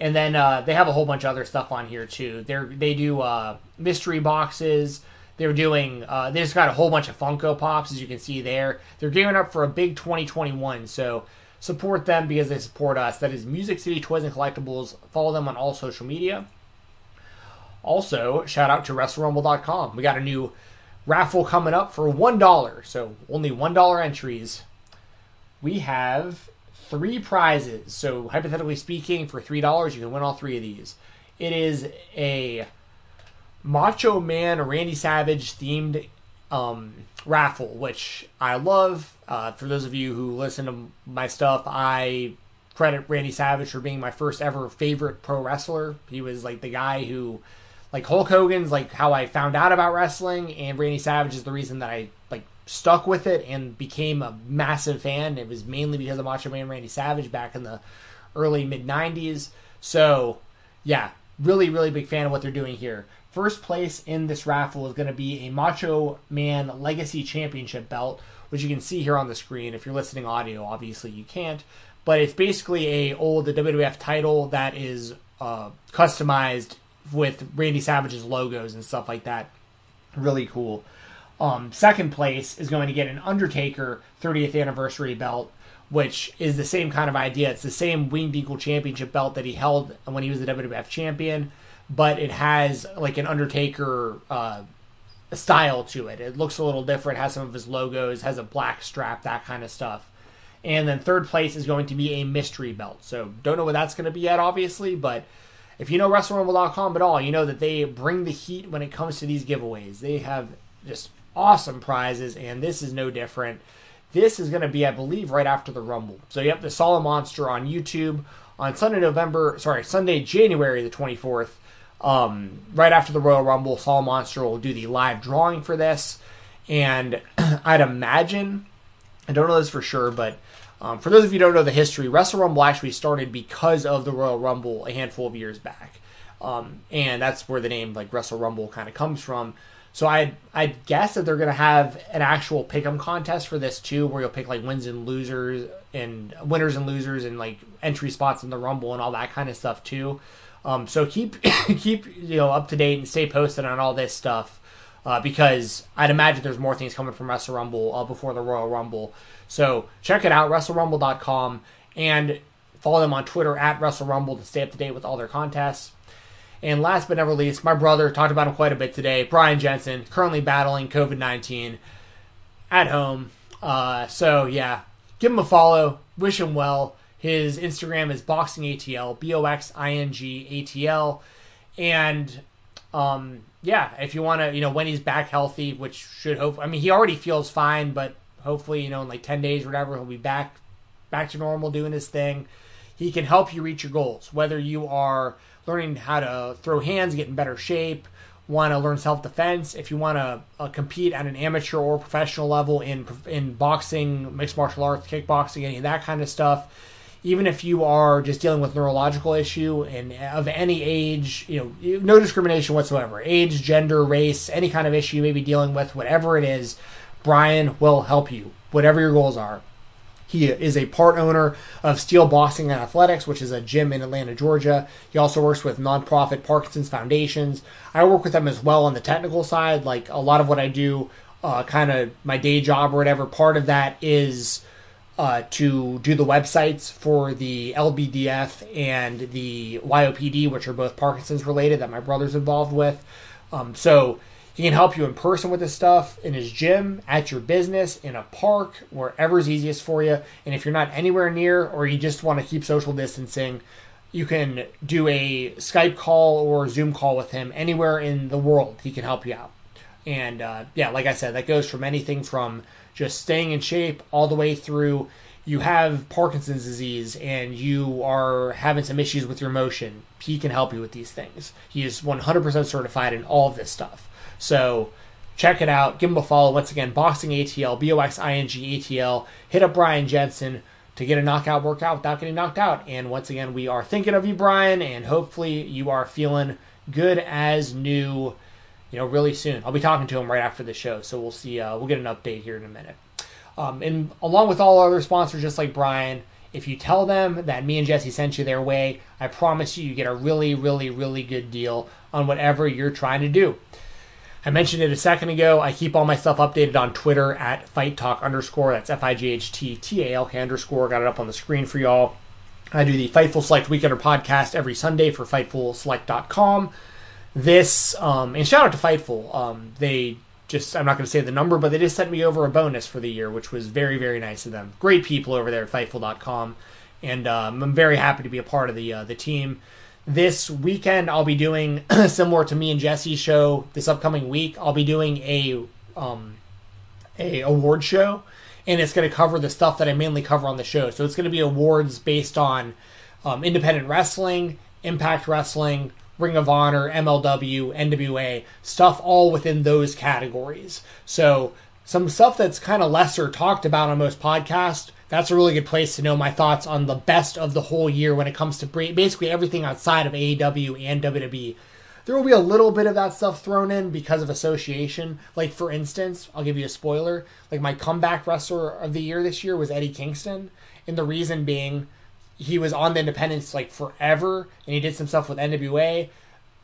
and then uh, they have a whole bunch of other stuff on here too. They they do uh, mystery boxes. They're doing. Uh, they just got a whole bunch of Funko Pops, as you can see there. They're gearing up for a big 2021. So support them because they support us. That is Music City Toys and Collectibles. Follow them on all social media. Also, shout out to WrestleRumble.com. We got a new raffle coming up for one dollar. So only one dollar entries. We have three prizes. So hypothetically speaking, for three dollars, you can win all three of these. It is a Macho Man Randy Savage themed um, raffle, which I love. Uh, for those of you who listen to my stuff, I credit Randy Savage for being my first ever favorite pro wrestler. He was like the guy who, like Hulk Hogan's, like how I found out about wrestling, and Randy Savage is the reason that I like stuck with it and became a massive fan. It was mainly because of Macho Man Randy Savage back in the early mid '90s. So, yeah, really, really big fan of what they're doing here. First place in this raffle is going to be a Macho Man Legacy Championship belt, which you can see here on the screen. If you're listening audio, obviously you can't, but it's basically a old WWF title that is uh, customized with Randy Savage's logos and stuff like that. Really cool. Um, second place is going to get an Undertaker 30th anniversary belt, which is the same kind of idea. It's the same Winged Eagle Championship belt that he held when he was the WWF champion but it has like an Undertaker uh, style to it. It looks a little different, has some of his logos, has a black strap, that kind of stuff. And then third place is going to be a mystery belt. So don't know what that's going to be yet, obviously, but if you know WrestleRumble.com at all, you know that they bring the heat when it comes to these giveaways. They have just awesome prizes, and this is no different. This is going to be, I believe, right after the Rumble. So, yep, the Solid Monster on YouTube on Sunday, November, sorry, Sunday, January the 24th. Um, right after the Royal Rumble, Sol Monster will do the live drawing for this. And I'd imagine, I don't know this for sure, but um, for those of you who don't know the history, Wrestle Rumble actually started because of the Royal Rumble a handful of years back. Um, and that's where the name like Wrestle Rumble kind of comes from. So I I guess that they're gonna have an actual pick'em contest for this too, where you'll pick like wins and losers and winners and losers and like entry spots in the Rumble and all that kind of stuff too. Um, so keep keep you know up to date and stay posted on all this stuff uh, because I'd imagine there's more things coming from Wrestle Rumble uh, before the Royal Rumble. So check it out, WrestleRumble.com, and follow them on Twitter at Wrestle Rumble to stay up to date with all their contests. And last but never least, my brother talked about him quite a bit today. Brian Jensen, currently battling COVID nineteen at home. Uh, so yeah, give him a follow. Wish him well. His Instagram is boxingatl, b o x i n g a t l, and um, yeah, if you want to, you know, when he's back healthy, which should hope. I mean, he already feels fine, but hopefully, you know, in like ten days or whatever, he'll be back back to normal, doing his thing. He can help you reach your goals, whether you are learning how to throw hands, get in better shape, want to learn self defense, if you want to uh, compete at an amateur or professional level in in boxing, mixed martial arts, kickboxing, any of that kind of stuff even if you are just dealing with neurological issue and of any age, you know, no discrimination whatsoever, age, gender, race, any kind of issue you may be dealing with, whatever it is, Brian will help you, whatever your goals are. He is a part owner of Steel Boxing and Athletics, which is a gym in Atlanta, Georgia. He also works with nonprofit Parkinson's Foundations. I work with them as well on the technical side. Like a lot of what I do, uh, kind of my day job or whatever, part of that is uh, to do the websites for the LBDF and the YOPD, which are both Parkinson's related that my brother's involved with. Um, so he can help you in person with this stuff in his gym, at your business, in a park, wherever's easiest for you. And if you're not anywhere near or you just want to keep social distancing, you can do a Skype call or Zoom call with him anywhere in the world. He can help you out. And uh, yeah, like I said, that goes from anything from just staying in shape all the way through you have Parkinson's disease and you are having some issues with your motion, he can help you with these things. He is 100% certified in all of this stuff. So check it out. Give him a follow. Once again, Boxing ATL, B O X I N G A T L. Hit up Brian Jensen to get a knockout workout without getting knocked out. And once again, we are thinking of you, Brian, and hopefully you are feeling good as new you know, really soon. I'll be talking to him right after the show, so we'll see. Uh, we'll get an update here in a minute. Um, and along with all other sponsors, just like Brian If you tell them that me and Jesse sent you their way, I promise you, you get a really, really, really good deal on whatever you're trying to do. I mentioned it a second ago. I keep all my stuff updated on Twitter at Fight Talk underscore. That's F I G H T T A L underscore. Got it up on the screen for y'all. I do the Fightful Select Weekender podcast every Sunday for FightfulSelect.com. This, um, and shout out to Fightful. Um, they just, I'm not going to say the number, but they just sent me over a bonus for the year, which was very, very nice of them. Great people over there at Fightful.com. And um, I'm very happy to be a part of the uh, the team this weekend I'll be doing similar to me and Jesse's show this upcoming week. I'll be doing a um, a award show, and it's going to cover the stuff that I mainly cover on the show. So it's going to be awards based on um, independent wrestling, Impact Wrestling, Ring of Honor, MLW, NWA stuff, all within those categories. So some stuff that's kind of lesser talked about on most podcasts that's a really good place to know my thoughts on the best of the whole year when it comes to basically everything outside of AEW and WWE. There will be a little bit of that stuff thrown in because of association. Like, for instance, I'll give you a spoiler. Like, my comeback wrestler of the year this year was Eddie Kingston. And the reason being, he was on the independents like forever and he did some stuff with NWA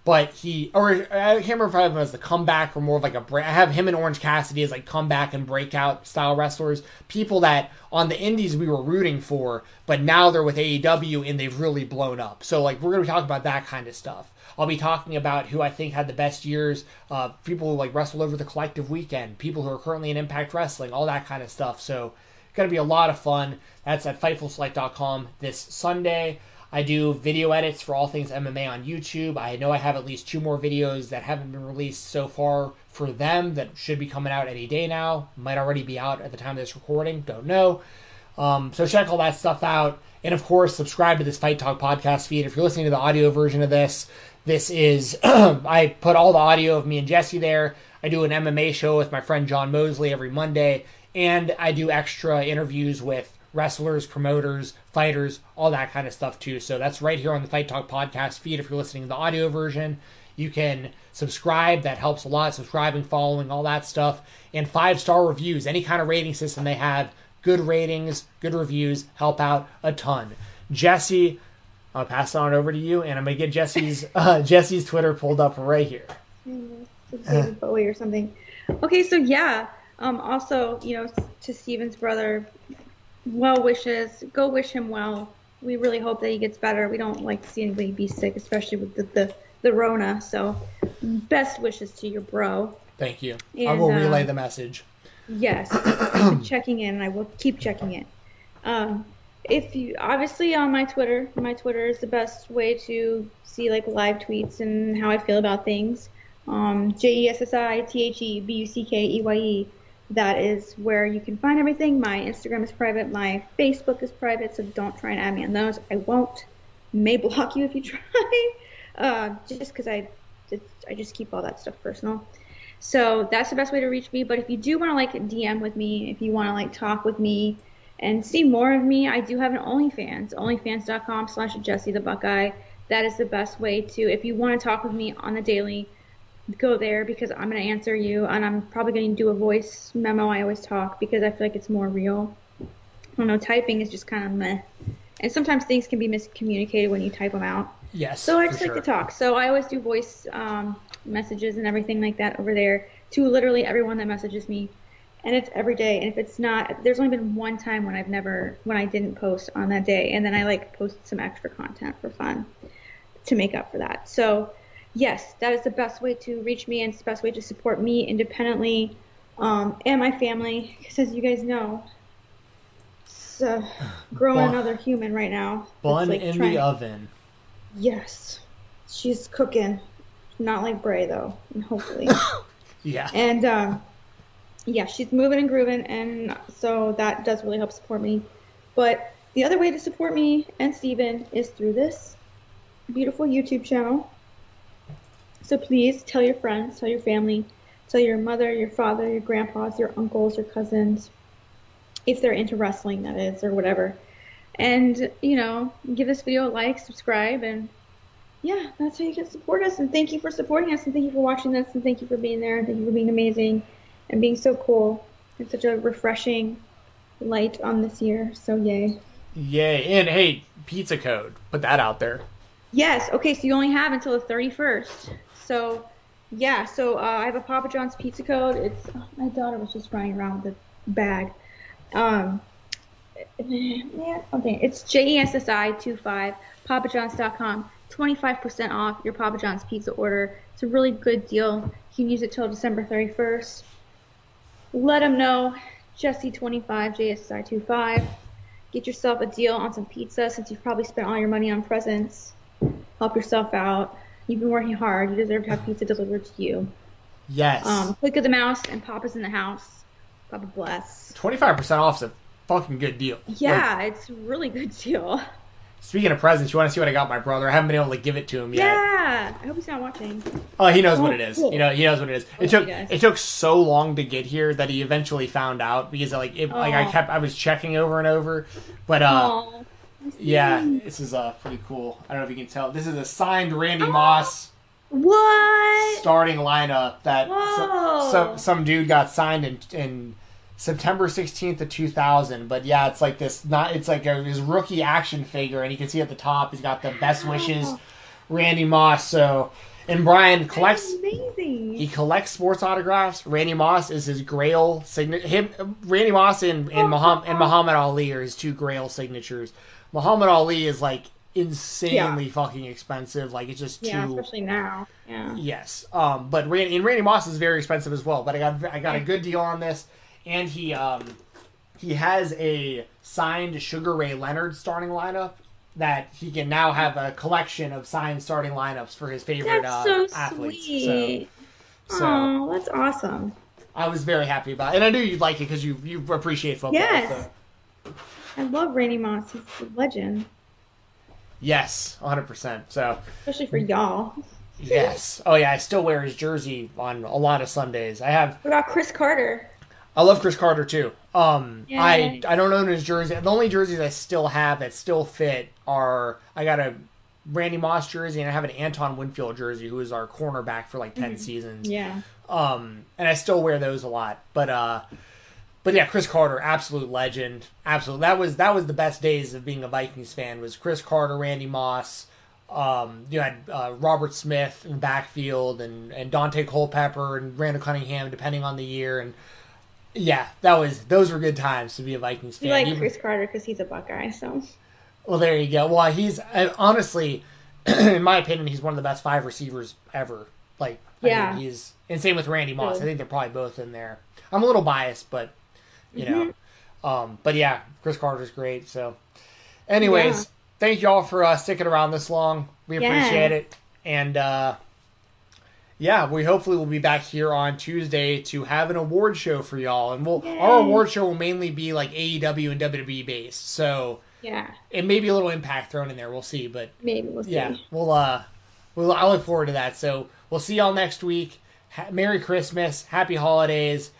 but he or I can't remember if I have him as the comeback or more of like a break. I have him and Orange Cassidy as like comeback and breakout style wrestlers, people that on the indies we were rooting for, but now they're with AEW and they've really blown up. So like we're gonna be talking about that kind of stuff. I'll be talking about who I think had the best years, uh, people who like wrestled over the collective weekend, people who are currently in Impact Wrestling, all that kind of stuff. So to be a lot of fun. That's at FightfulSelect.com this Sunday. I do video edits for all things MMA on YouTube. I know I have at least two more videos that haven't been released so far for them that should be coming out any day now. Might already be out at the time of this recording. Don't know. Um, so check all that stuff out. And of course, subscribe to this Fight Talk podcast feed. If you're listening to the audio version of this, this is, I put all the audio of me and Jesse there. I do an MMA show with my friend John Mosley every Monday. And I do extra interviews with wrestlers, promoters, fighters, all that kind of stuff too. So that's right here on the Fight Talk podcast feed. If you're listening to the audio version, you can subscribe. That helps a lot. Subscribing, following, all that stuff. And five star reviews, any kind of rating system they have, good ratings, good reviews help out a ton. Jesse, I'll pass it on over to you, and I'm gonna get Jesse's uh, Jesse's Twitter pulled up right here. David Bowie or something. Okay, so yeah. Um, also, you know, to Steven's brother, well wishes. Go wish him well. We really hope that he gets better. We don't like to see anybody be sick, especially with the the, the Rona. So, best wishes to your bro. Thank you. And, I will relay uh, the message. Yes, checking in, and I will keep checking in. Um, if you obviously on my Twitter, my Twitter is the best way to see like live tweets and how I feel about things. Um, J E S S I T H E B U C K E Y E that is where you can find everything. My Instagram is private. My Facebook is private, so don't try and add me on those. I won't. May block you if you try, uh, just because I, I just keep all that stuff personal. So that's the best way to reach me. But if you do want to like DM with me, if you want to like talk with me and see more of me, I do have an OnlyFans, OnlyFans.com slash Jesse the Buckeye. That is the best way to, if you want to talk with me on the daily, go there because I'm going to answer you and I'm probably going to do a voice memo. I always talk because I feel like it's more real. I don't know, typing is just kind of meh. And sometimes things can be miscommunicated when you type them out. Yes. So I just like sure. to talk. So I always do voice um, messages and everything like that over there to literally everyone that messages me. And it's every day. And if it's not, there's only been one time when I've never, when I didn't post on that day. And then I like post some extra content for fun to make up for that. So yes, that is the best way to reach me and it's the best way to support me independently um, and my family. Because as you guys know, it's uh, growing bun, another human right now. Bun like in trying, the oven. Yes, she's cooking. Not like Bray though, hopefully. yeah. And um, yeah, she's moving and grooving, and so that does really help support me. But the other way to support me and Steven is through this beautiful YouTube channel so please tell your friends, tell your family, tell your mother, your father, your grandpas, your uncles, your cousins, if they're into wrestling, that is, or whatever. And, you know, give this video a like, subscribe, and yeah, that's how you can support us. And thank you for supporting us, and thank you for watching this, and thank you for being there, and thank you for being amazing and being so cool. It's such a refreshing light on this year. So, yay. Yay! And hey, pizza code. Put that out there. Yes. Okay. So you only have until the 31st. So, yeah. So uh, I have a Papa John's pizza code. It's oh, my daughter was just running around with the bag. Um, yeah. Okay. It's J E S S I 25 papajohns.com. 25% off your Papa John's pizza order. It's a really good deal. You can use it till December 31st. Let them know. Jesse25 JSSI 25. Get yourself a deal on some pizza since you've probably spent all your money on presents. Help yourself out. You've been working hard. You deserve to have pizza delivered to you. Yes. Um, click of the mouse and Papa's in the house. Papa bless. Twenty five percent off is a fucking good deal. Yeah, like, it's a really good deal. Speaking of presents, you want to see what I got my brother? I haven't been able to give it to him yet. Yeah, I hope he's not watching. Oh, he knows oh, what it is. Cool. You know, he knows what it is. It took it took so long to get here that he eventually found out because like it, like I kept I was checking over and over, but uh, yeah, this is uh pretty cool. I don't know if you can tell. This is a signed Randy oh. Moss. What starting lineup that so, so, some dude got signed in in September 16th of 2000. But yeah, it's like this, not, it's like a, his rookie action figure, and you can see at the top, he's got the best wishes, Randy Moss. So, and Brian collects, he collects sports autographs. Randy Moss is his Grail signature. Him, Randy Moss and, and, Muhammad, and Muhammad Ali are his two Grail signatures. Muhammad Ali is like insanely yeah. fucking expensive. Like it's just too. Yeah, especially now. Yeah. Yes. Um, but Randy, and Randy Moss is very expensive as well. But I got I got a good deal on this and he um, he has a signed Sugar Ray Leonard starting lineup that he can now have a collection of signed starting lineups for his favorite that's uh, so athletes. Sweet. So, so oh, that's awesome. I was very happy about it, and I knew you'd like it because you you appreciate football. Yes. So. I love Randy Moss. He's a legend. Yes, 100%. So especially for y'all. yes. Oh yeah, I still wear his jersey on a lot of Sundays. I have. What about Cris Carter? I love Cris Carter too. Um, I I don't own his jersey. The only jerseys I still have that still fit are I got a Randy Moss jersey and I have an Antoine Winfield jersey, who is our cornerback for like 10 mm-hmm. seasons. Yeah. Um, and I still wear those a lot. But uh, but yeah, Cris Carter, absolute legend, absolute. That was that was the best days of being a Vikings fan. Was Cris Carter, Randy Moss. Um, you had uh, Robert Smith in the backfield, and and Daunte Culpepper and Randall Cunningham, depending on the year, and yeah, that was those were good times to be a Vikings fan. You like Cris Carter because he's a Buckeye, so. Well, there you go. Well, he's honestly, in my opinion, he's one of the best five receivers ever. Like, yeah, I mean, he's and same with Randy Moss. I think they're probably both in there. I'm a little biased, but you mm-hmm. know, um, but yeah, Cris Carter's great. So, anyways, yeah. thank you all for uh, sticking around this long. We appreciate yeah. it, and. uh yeah, we hopefully will be back here on Tuesday to have an award show for y'all, and we'll Yay. our award show will mainly be like AEW and WWE based. So yeah, it may be a little Impact thrown in there. We'll see, but maybe we'll see. Yeah, we'll uh, we'll I look forward to that. So we'll see y'all next week. Ha- Merry Christmas, Happy Holidays,